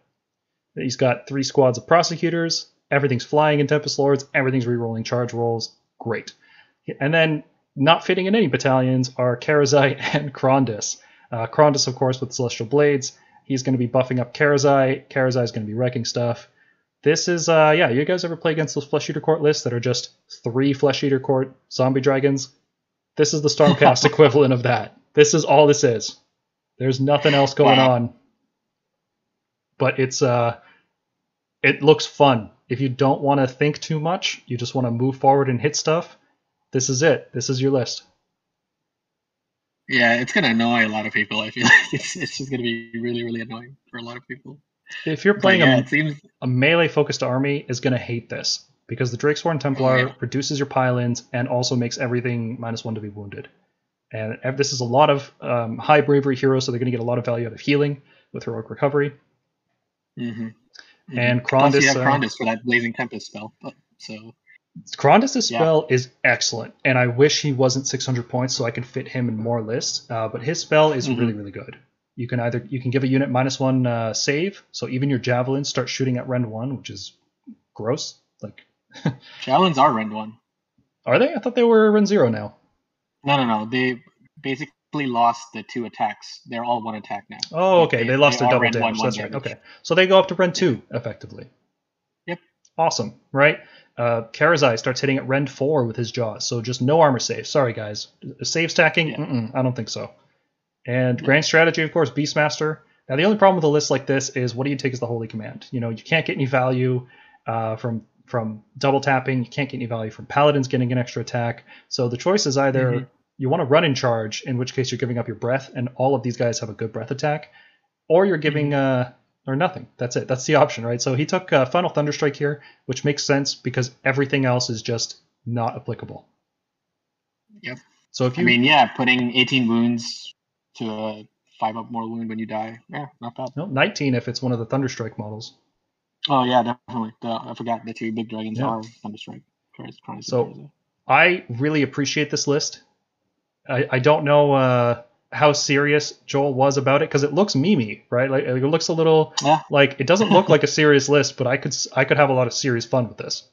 He's got three squads of prosecutors. Everything's flying in Tempest Lords. Everything's rerolling charge rolls. Great. And then not fitting in any battalions are Karazai and Krondys. Uh, of course, with Celestial Blades. He's going to be buffing up Karazai. Karazai is going to be wrecking stuff. This is, uh, yeah, you guys ever play against those Flesh Eater Court lists that are just three Flesh Eater Court zombie dragons? This is the Stormcast equivalent of that. This is all this is. There's nothing else going on. But it's, uh, it looks fun. If you don't want to think too much, you just want to move forward and hit stuff, this is it. This is your list. Yeah, it's gonna annoy a lot of people. I feel like it's it's just gonna be really really annoying for a lot of people. If you're playing yeah, a, seems... a melee focused army, is going to hate this because the Drakesworn Templar yeah. reduces your pile-ins and also makes everything minus one to be wounded. And this is a lot of um, high bravery heroes, so they're going to get a lot of value out of healing with heroic recovery. Mm-hmm. Mm-hmm. And Krondys, Plus you have uh, uh, for that Blazing Tempest spell. But, so Krondys' spell yeah. is excellent, and I wish he wasn't 600 points so I can fit him in more lists. Uh, but his spell is mm-hmm. really, really good. You can either you can give a unit minus one uh, save, so even your javelins start shooting at rend one, which is gross. Like javelins are rend one. Are they? I thought they were rend zero now. No, no, no. They basically lost the two attacks. They're all one attack now. Oh, okay. They, they lost they their double damage. One, That's right. Okay, so they go up to rend two effectively. Yep. Awesome, right? Uh, Karazai starts hitting at rend four with his jaws, so just no armor save. Sorry, guys. Save stacking? Yeah. I don't think so. And grand strategy, of course, Beastmaster. Now, the only problem with a list like this is what do you take as the holy command? You know, you can't get any value uh, from from double tapping. You can't get any value from paladins getting an extra attack. So the choice is either mm-hmm. You want to run in charge, in which case you're giving up your breath, and all of these guys have a good breath attack, or you're giving mm-hmm. uh, or nothing. That's it. That's the option, right? So he took uh, Final Thunderstrike here, which makes sense because everything else is just not applicable. Yep. So if you, I mean, yeah, putting 18 wounds to a five up more wound when you die. Yeah, not bad. no, 19 if it's one of the Thunderstrike models. Oh yeah, definitely. The, I forgot the two big dragons Yeah. are Thunderstrike. Christ, Chronos So- Urza. I really appreciate this list. I, I don't know uh, how serious Joel was about it because it looks memey, right? Like it looks a little Yeah. like it doesn't look like a serious list, but I could s- I could have a lot of serious fun with this.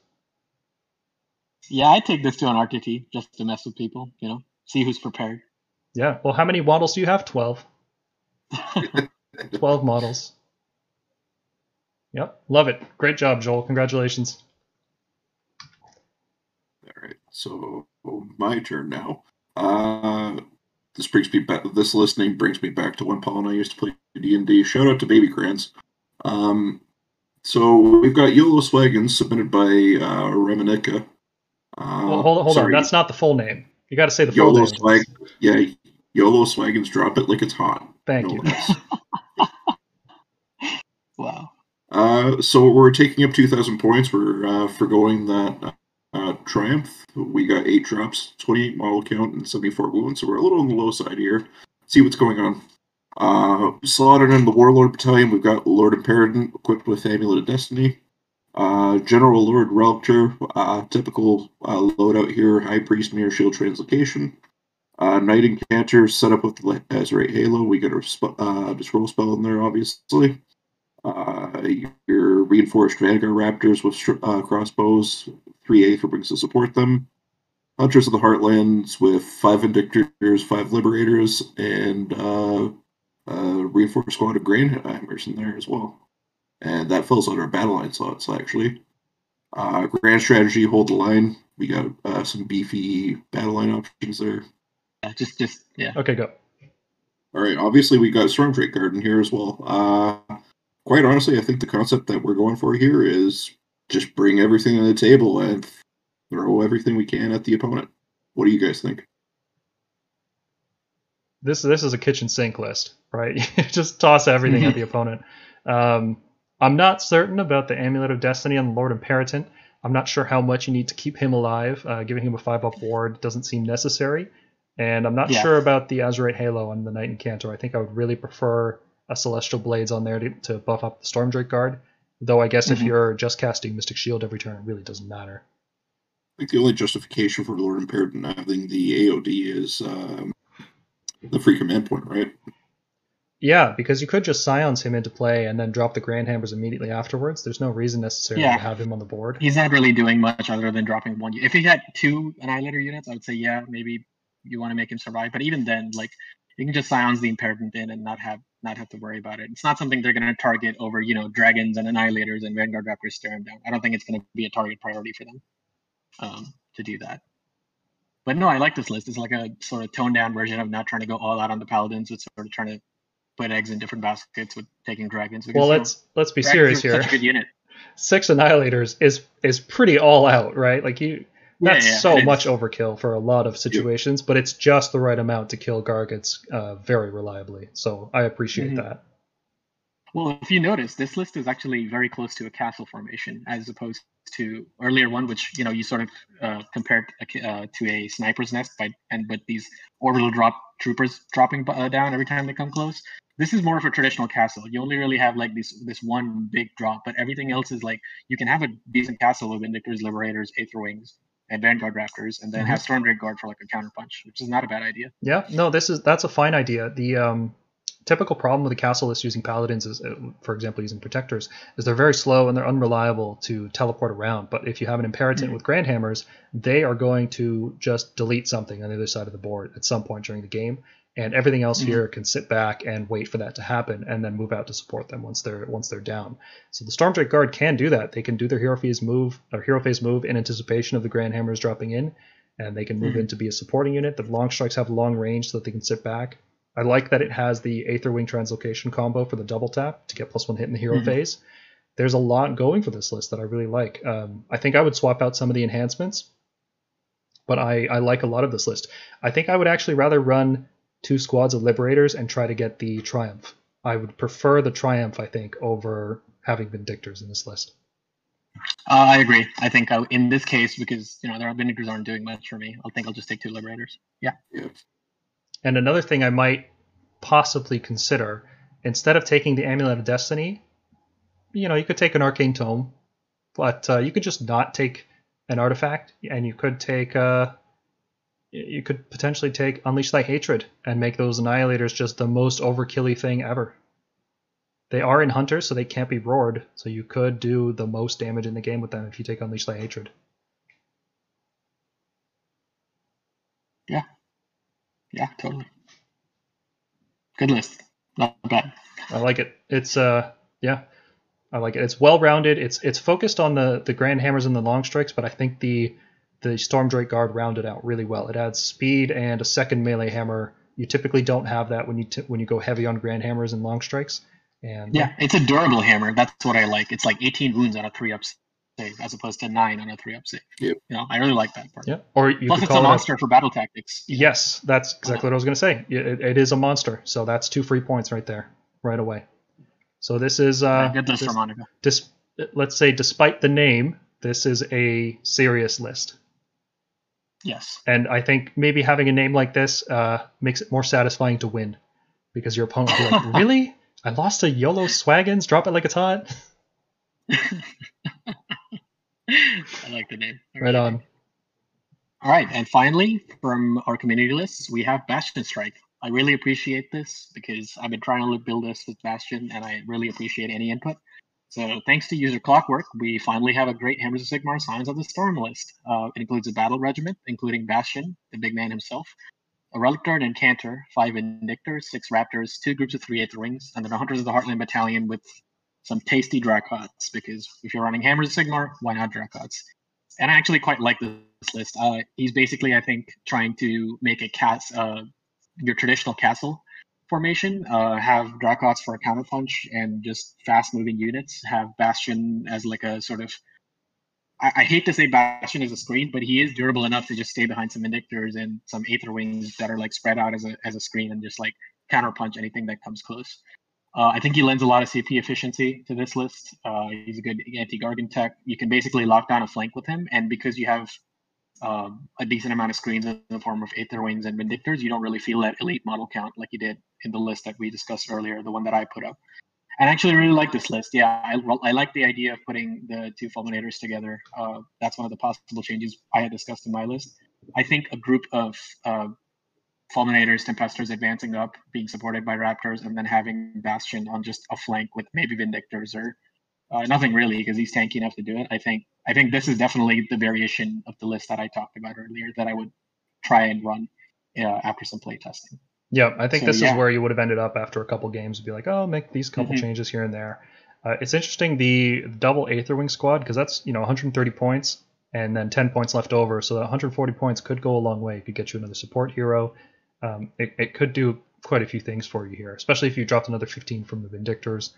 Yeah, I take this to an RTT just to mess with people. You know, see who's prepared. Yeah. Well, how many models do you have? Twelve. Twelve models. Yep. Love it. Great job, Joel. Congratulations. All right, so my turn now. Uh, this brings me back. This listening brings me back to when Paul and I used to play D and D. Shout out to Baby Grants. Um, so we've got YOLO Swaggins submitted by uh, Remenica. Uh, Well, hold on, hold on. That's not the full name. You got to say the full YOLO name. Swag. Yeah, YOLO Swaggins. Drop it like it's hot. Thank No you. Wow. Uh, so we're taking up 2,000 points. We're uh, forgoing that uh, triumph. We got eight drops, 28 model count, and 74 wounds. So we're a little on the low side here. See what's going on. Uh, slotted in the Warlord Battalion, we've got Lord Imperator equipped with Amulet of Destiny. Uh, General Lord Relictor, uh, typical uh, loadout here, High Priest Mirror Shield Translocation. Uh, Knight Incantor set up with the Azyrite Halo. We got a sp- uh, Disroll spell in there, obviously. Uh, your reinforced Vanguard Raptors with uh, crossbows, 3 Aether Wings to support them. Hunters of the Heartlands with five Vindictors, five Liberators, and uh, uh, reinforced squad of Grandhammers in there as well. And that fills out our battle line slots, actually. Uh, grand strategy, hold the line. We got uh, some beefy battle line options there. Yeah, just, just, yeah. Okay, go. All right, obviously we got Stormdrake Guard here as well. Uh, quite honestly, I think the concept that we're going for here is just bring everything on the table and throw everything we can at the opponent. What do you guys think? this this is a kitchen sink list, right? Just toss everything at the opponent. Um, I'm not certain about the Amulet of Destiny and Lord Imperator. I'm not sure how much you need to keep him alive. Uh, giving him a five up ward doesn't seem necessary, and I'm not Yeah. sure about the Azyrite Halo and the Knight Incantor. I think I would really prefer a Celestial Blades on there to, to buff up the Storm Drake Guard. Though I guess if Mhm. you're just casting Mystic Shield every turn, it really doesn't matter. I think the only justification for Lord Imperator not having the AOD is um, the free command point, right? Yeah, because you could just Scions him into play and then drop the Grand Hammers immediately afterwards. There's no reason necessarily Yeah. to have him on the board. He's not really doing much other than dropping one. If he had two Annihilator units, I would say, yeah, maybe you want to make him survive. But even then, like, you can just Scions the Imperator in and not have not have to worry about it. It's not something they're going to target over, you know, dragons and annihilators and Vanguard Raptors stare him down. I don't think it's going to be a target priority for them um, to do that. But no, I like this list. It's like a sort of toned down version of not trying to go all out on the paladins, but sort of trying to put eggs in different baskets with taking dragons. because, Well, you know, let's let's be serious here. Such a good unit. Six Annihilators is is pretty all out, right? Like you, that's yeah, so much overkill for a lot of situations, but it's just the right amount to kill Gargants uh, very reliably. So I appreciate Mhm. that. Well, if you notice, this list is actually very close to a castle formation, as opposed to earlier one, which you know you sort of uh, compared uh, to a sniper's nest by and with these orbital drop troopers dropping uh, down every time they come close. This is more of a traditional castle. You only really have like this this one big drop, but everything else is like you can have a decent castle with Vindictors, Liberators, Aether Wings, and Vanguard Raptors, and then have Stormdrake Guard for like a counterpunch, which is not a bad idea. Yeah, no, this is that's a fine idea. The um, typical problem with the castle list using paladins is, uh, for example, using protectors, is they're very slow and they're unreliable to teleport around. But if you have an imperator Mhm. with grand hammers, they are going to just delete something on the other side of the board at some point during the game, and everything else Mhm. here can sit back and wait for that to happen, and then move out to support them once they're once they're down. So the Stormdrake Guard can do that. They can do their hero phase move or hero phase move in anticipation of the grand hammers dropping in, and they can move Mhm. in to be a supporting unit. The long strikes have long range so that they can sit back. I like that it has the Aether Wing Translocation combo for the double tap to get plus one hit in the hero Mhm. phase. There's a lot going for this list that I really like. Um, I think I would swap out some of the enhancements, but I, I like a lot of this list. I think I would actually rather run two squads of Liberators and try to get the Triumph. I would prefer the Triumph, I think, over having Vindictors in this list. Uh, I agree. I think I, in this case, because you know their vindictors aren't doing much for me, I think I'll just take two liberators. Yeah. Yeah. And another thing I might possibly consider, instead of taking the Amulet of Destiny, you know, you could take an Arcane Tome, but uh, you could just not take an artifact, and you could take, uh, you could potentially take Unleash Thy Hatred and make those Annihilators just the most overkilly thing ever. They are in Hunter, so they can't be roared, so you could do the most damage in the game with them if you take Unleash Thy Hatred. Yeah, Yeah, totally. Good list. Not bad. I like it. It's uh yeah. I like it. It's well rounded. It's it's focused on the the grand hammers and the long strikes, but I think the the storm drake guard rounded out really well. It adds speed and a second melee hammer. You typically don't have that when you t- when you go heavy on grand hammers and long strikes. And Yeah, it's a durable hammer. That's what I like. It's like 18 wounds on a three up save as opposed to nine on a three up save. Yep. You know, I really like that part. yeah, or you Plus, could it's a call it a- monster for battle tactics. Yes, that's exactly what I was going to say. It, it is a monster, so that's two free points right there, right away. So this is uh, Good list this- for Monica. dis- let's say, despite the name, this is a serious list, Yes. and I think maybe having a name like this uh, makes it more satisfying to win, because your opponent will be like, "Really? I lost to YOLO Swaggins? Drop it like it's hot." I like the name. Right on. All right, and finally, from our community lists, we have Bastion Strike. I really appreciate this because I've been trying to build this with Bastian, and I really appreciate any input. So, thanks to user Clockwork, we finally have a great Hammers of Sigmar Scions of the Storm list. Uh, it includes a battle regiment, including Bastian, the big man himself, a Relictor and Cantor, five Vindictors, six Raptors, two groups of three Aether Wings, and then a Hunters of the Heartland battalion with some tasty Dracoths. Because if you're running Hammers of Sigmar, why not Dracoths? and I actually quite like this list. Uh, he's basically, I think, trying to make a cast, uh, your traditional castle formation. Uh, have Dracoths for a counterpunch and just fast-moving units. Have Bastian as like a sort of. I, I hate to say Bastian is a screen, but he is durable enough to just stay behind some Vindictors and some Aether Wings that are like spread out as a as a screen and just like counterpunch anything that comes close. Uh, I think he lends a lot of CP efficiency to this list. Uh, he's a good anti-Gargant tech. You can basically lock down a flank with him, and because you have um, a decent amount of screens in the form of Aether Wings and Vindictors, you don't really feel that elite model count like you did in the list that we discussed earlier, the one that I put up. And I actually really like this list. Yeah, I, I like the idea of putting the two Fulminators together. Uh, that's one of the possible changes I had discussed in my list. I think a group of uh, Fulminators, Tempestors advancing up, being supported by Raptors, and then having Bastian on just a flank with maybe Vindictors or uh, nothing really because he's tanky enough to do it. I think I think this is definitely the variation of the list that I talked about earlier that I would try and run uh, after some play testing. Yeah, I think So, this yeah. is where you would have ended up after a couple games. Be like, oh, make these couple Mhm. changes here and there. Uh, it's interesting the double Aetherwing squad because that's you know 130 points and then 10 points left over. So that 140 points could go a long way. It could get you another support hero. Um, it, it could do quite a few things for you here, especially if you dropped another 15 from the Vindictors.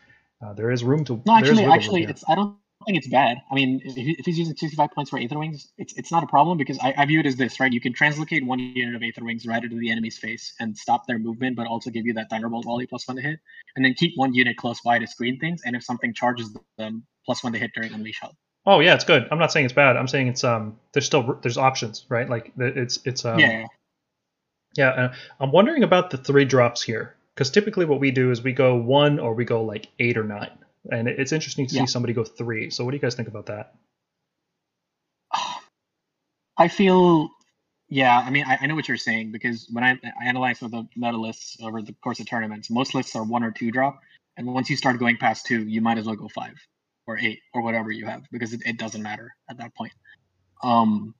Uh, there is room to. No, actually, actually, it's I don't think it's bad. I mean, if, he's using 65 points for Aether Wings, it's it's not a problem because I, I view it as this, right? You can translocate one unit of Aether Wings right into the enemy's face and stop their movement, but also give you that Thunderbolt volley plus one to hit, and then keep one unit close by to screen things. And if something charges them, plus one to hit during Unleash Hell. Oh yeah, it's good. I'm not saying it's bad. I'm saying it's um. There's still there's options, right? Like it's it's um. yeah, Yeah, uh, I'm wondering about the three drops here because typically what we do is we go one or we go like eight or nine, and it's interesting to Yeah. see somebody go three. So what do you guys think about that? I feel, yeah. I mean, I, I know what you're saying because when I, I analyze the meta lists over the course of tournaments, most lists are one or two drop, and once you start going past two, you might as well go five or eight or whatever you have because it, it doesn't matter at that point. Um,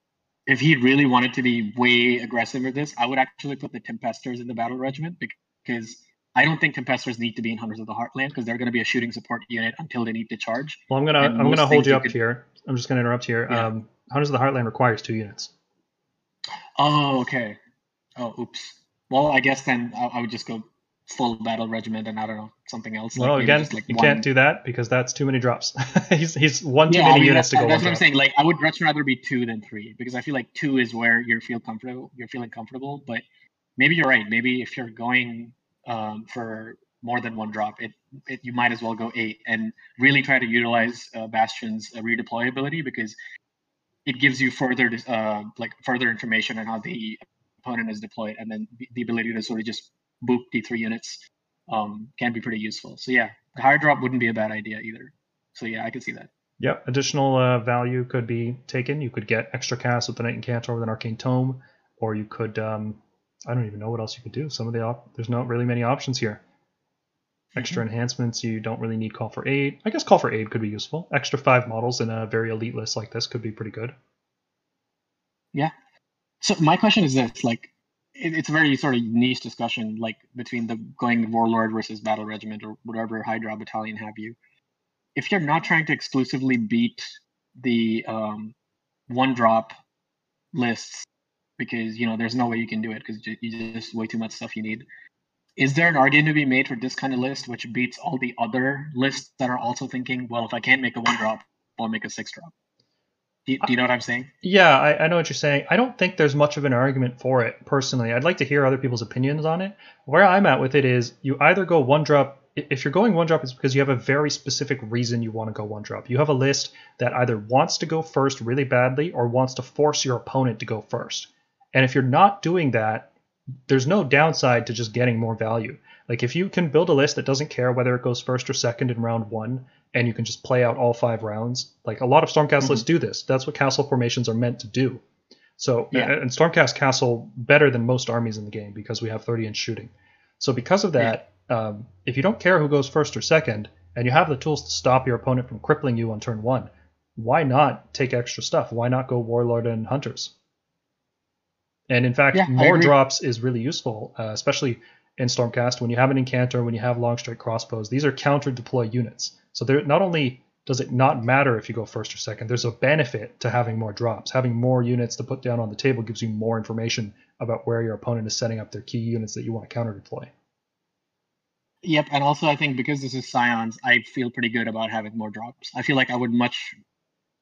if he really wanted to be way aggressive with this, I would actually put the Tempestors in the battle regiment because I don't think Tempestors need to be in Hunters of the Heartland because they're going to be a shooting support unit until they need to charge. Well, I'm gonna And I'm gonna hold you up could- here. I'm just gonna interrupt here. Yeah. Um, Hunters of the Heartland requires two units. Oh, okay. Oh, oops. Well, I guess then I, I would just go full battle regiment and I don't know something else. well, maybe again, like, you one- can't do that because that's too many drops. he's he's one too Yeah, I many mean, units to go. that's what I'm saying. Like, I would much rather be two than three because I feel like two is where you feel comfortable. You're feeling comfortable, but maybe you're right. Maybe if you're going um, for more than one drop, it, it you might as well go eight and really try to utilize uh, Bastian's uh, redeploy ability because it gives you further uh, like further information on how the opponent is deployed, and then the ability to sort of just boop D3 units um, can be pretty useful. So yeah, the higher drop wouldn't be a bad idea either. So yeah, I can see that. Yep, additional uh, value could be taken. You could get extra cast with the Knight Incantor with an Arcane Tome, or you could, um, I don't even know what else you could do. Some of the, op- there's not really many options here. Extra mm-hmm. enhancements, you don't really need Call for Aid. I guess Call for Aid could be useful. Extra five models in a very elite list like this could be pretty good. Yeah. So my question is this, like, it, it's a very sort of niche discussion, like between the going Warlord versus Battle Regiment or whatever Hydra Battalion have you if you're not trying to exclusively beat the um, one drop lists because you know there's no way you can do it because you just way too much stuff you need. Is there an argument to be made for this kind of list which beats all the other lists that are also thinking well if i can't make a one drop i'll make a six drop? Do you, do you know what i'm saying? Yeah I, I know what you're saying. I don't think there's much of an argument for it personally. I'd like to hear other people's opinions on it. Where i'm at with it is you either go one drop if you're going one drop, it's because you have a very specific reason you want to go one drop. You have a list that either wants to go first really badly or wants to force your opponent to go first. And if you're not doing that, there's no downside to just getting more value. Like if you can build a list that doesn't care whether it goes first or second in round one, and you can just play out all five rounds. Like a lot of Stormcast mm-hmm. lists do this. That's what castle formations are meant to do. So yeah. and Stormcast castle better than most armies in the game because we have 30 inch shooting. So because of that, um, if you don't care who goes first or second, and you have the tools to stop your opponent from crippling you on turn one, why not take extra stuff? Why not go Warlord and Hunters? And in fact, yeah, more drops is really useful, uh, especially in Stormcast when you have an Incantor, when you have longstrike crossbows. These are counter deploy units. So there, not only does it not matter if you go first or second, there's a benefit to having more drops. Having more units to put down on the table gives you more information about where your opponent is setting up their key units that you want to counter deploy. Yep, and also I think because this is Scions, I feel pretty good about having more drops. I feel like I would much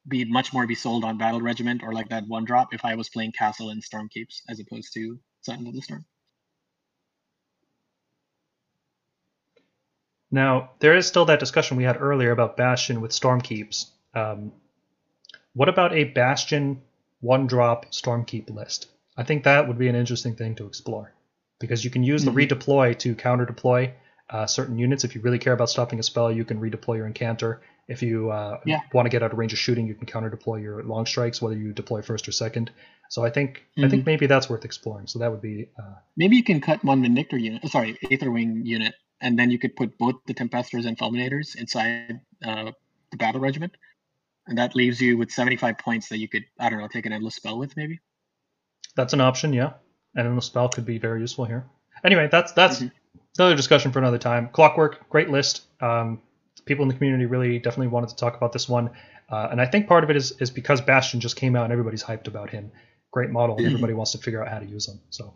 be much more be sold on Battle Regiment or like that one drop if I was playing Castle and Stormkeeps as opposed to Scions of the Storm. Now, there is still that discussion we had earlier about Bastian with Stormkeeps. Um, what about a Bastian one drop Stormkeep list? I think that would be an interesting thing to explore because you can use mm-hmm. the redeploy to counter deploy uh, certain units. If you really care about stopping a spell, you can redeploy your incantor. If you uh, yeah. want to get out of range of shooting, you can counter deploy your long strikes, whether you deploy first or second. So I think mm-hmm. I think mm-hmm. maybe that's worth exploring. So that would be uh, maybe you can cut one Vindictor unit, oh, sorry, Aetherwing unit, and then you could put both the Tempestors and Fulminators inside uh, the battle regiment, and that leaves you with 75 points that you could I don't know take an endless spell with maybe. That's an option, yeah. An endless spell could be very useful here. Anyway, that's that's mm-hmm another discussion for another time. Clockwork, great list. Um, people in the community really definitely wanted to talk about this one, uh, and I think part of it is is because Bastian just came out and everybody's hyped about him. Great model, mm-hmm. everybody wants to figure out how to use him. So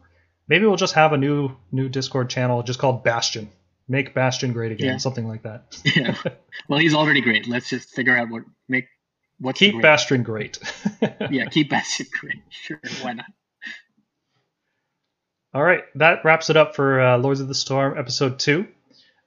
maybe we'll just have a new new Discord channel just called Bastian. Make Bastian great again, yeah. something like that. yeah. Well, he's already great. Let's just figure out what make what keep great. Bastian great. yeah, keep Bastian great. Sure, why not? All right, that wraps it up for uh, Lords of the Storm episode two.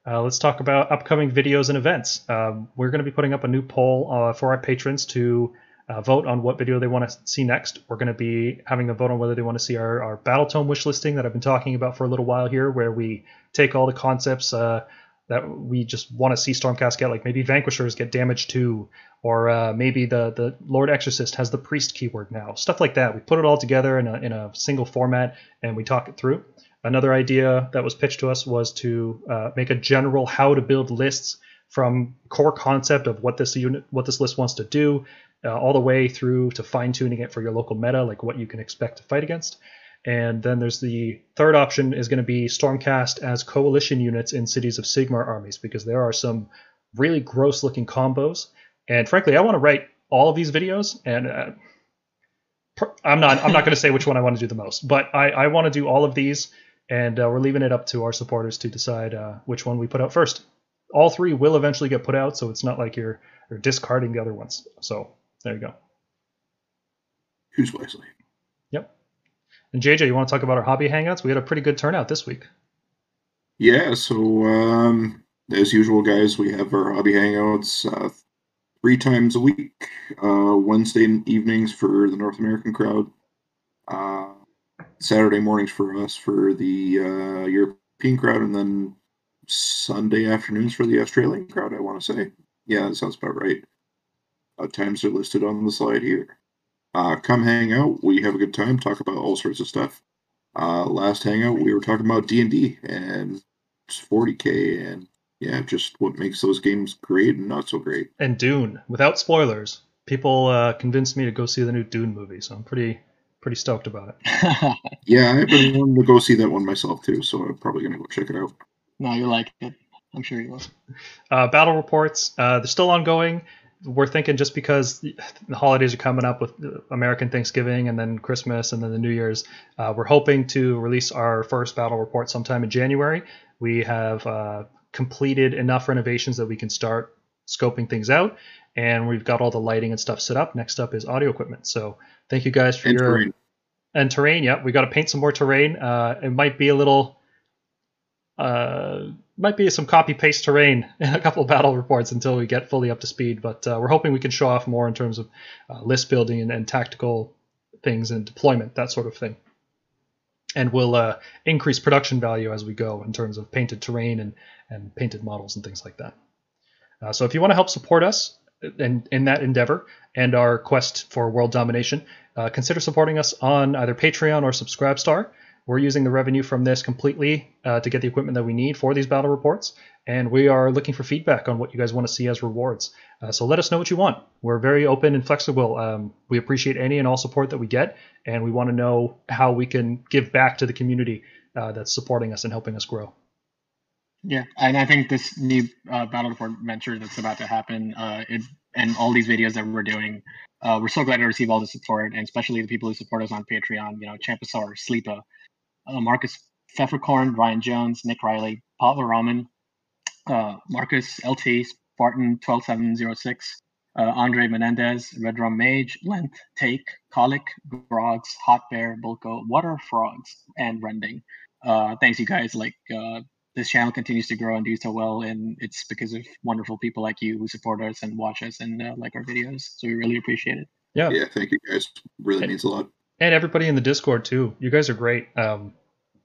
Uh, let's talk about upcoming videos and events. Um, we're going to be putting up a new poll uh, for our patrons to uh, vote on what video they want to see next. We're going to be having a vote on whether they want to see our, our Battle Tome wish listing that I've been talking about for a little while here, where we take all the concepts uh, that we just want to see Stormcast get, like maybe Vanquishers get damage too, or uh, maybe the the Lord Exorcist has the priest keyword now, stuff like that. We put it all together in a in a single format and we talk it through. Another idea that was pitched to us was to uh, make a general how to build lists from core concept of what this unit what this list wants to do, uh, all the way through to fine tuning it for your local meta, like what you can expect to fight against. And then there's the third option is going to be Stormcast as coalition units in Cities of Sigmar armies because there are some really gross looking combos. And frankly, I want to write all of these videos, and uh, I'm not I'm not going to say which one I want to do the most, but I, I want to do all of these, and uh, we're leaving it up to our supporters to decide uh, which one we put out first. All three will eventually get put out, so it's not like you're you're discarding the other ones. So there you go. Who's wisely. Yep. And JJ, you want to talk about our hobby hangouts? We had a pretty good turnout this week. Yeah, so um, as usual, guys, we have our hobby hangouts uh, three times a week. Uh, Wednesday evenings for the North American crowd. Saturday mornings for us for the uh, European crowd, and then Sunday afternoons for the Australian crowd. I want to say, yeah, that sounds about right. Uh, times are listed on the slide here. Uh, come hang out. We have a good time. Talk about all sorts of stuff. Uh, last hangout, we were talking about D and D and 40k and yeah, just what makes those games great and not so great. And Dune, without spoilers, people uh, convinced me to go see the new Dune movie, so I'm pretty pretty stoked about it. yeah, I've been wanting to go see that one myself too, so I'm probably gonna go check it out. No, you like it. I'm sure you will. Uh, battle reports, uh, they're still ongoing we're thinking just because the holidays are coming up with American Thanksgiving and then Christmas and then the New Year's, uh, we're hoping to release our first battle report sometime in January. We have uh, completed enough renovations that we can start scoping things out, and we've got all the lighting and stuff set up. Next up is audio equipment. So thank you guys for and your terrain. and terrain. Yeah, we got to paint some more terrain. Uh, it might be a little uh, might be some copy paste terrain in a couple of battle reports until we get fully up to speed. But uh, we're hoping we can show off more in terms of uh, list building and, and, tactical things and deployment, that sort of thing. And we'll uh, increase production value as we go in terms of painted terrain and, and painted models and things like that. Uh, so if you want to help support us in, in that endeavor and our quest for world domination, uh, consider supporting us on either Patreon or Subscribestar. We're using the revenue from this completely uh, to get the equipment that we need for these battle reports, and we are looking for feedback on what you guys want to see as rewards. Uh, so let us know what you want. We're very open and flexible. Um, we appreciate any and all support that we get, and we want to know how we can give back to the community uh, that's supporting us and helping us grow. Yeah, and I think this new uh, battle report venture that's about to happen, uh, it, and all these videos that we're doing, uh, we're so glad to receive all the support, and especially the people who support us on Patreon. You know, Champasar, Sleepa, uh, Marcus Pfeffercorn, Ryan Jones, Nick Riley, Paul Raman, uh, Marcus LT, Spartan 12706, uh, Andre Menendez, Red Rum Mage, Length, Take, Colic, Grogs, Hot Bear, Bulko, Water Frogs, and Rending. Thanks, you guys. Like, this channel continues to grow and do so well, and it's because of wonderful people like you who support us and watch us and uh, like our videos. So we really appreciate it. Yeah. Yeah, thank you guys. Really means a lot and everybody in the Discord too. You guys are great. Um,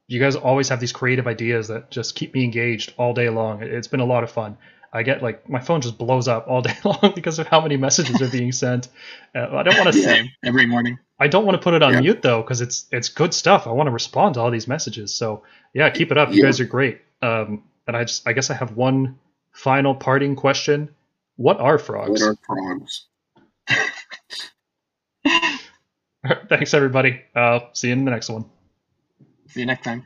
you guys always have these creative ideas that just keep me engaged all day long. It's been a lot of fun. I get like my phone just blows up all day long because of how many messages are being sent. Uh, I don't want to say every morning. I don't want to put it on yeah. mute though because it's it's good stuff. I want to respond to all these messages. So yeah, keep it up. You yeah. guys are great. Um, and I just I guess I have one final parting question. What are frogs? What are frogs? Thanks, everybody. Uh, see you in the next one. See you next time.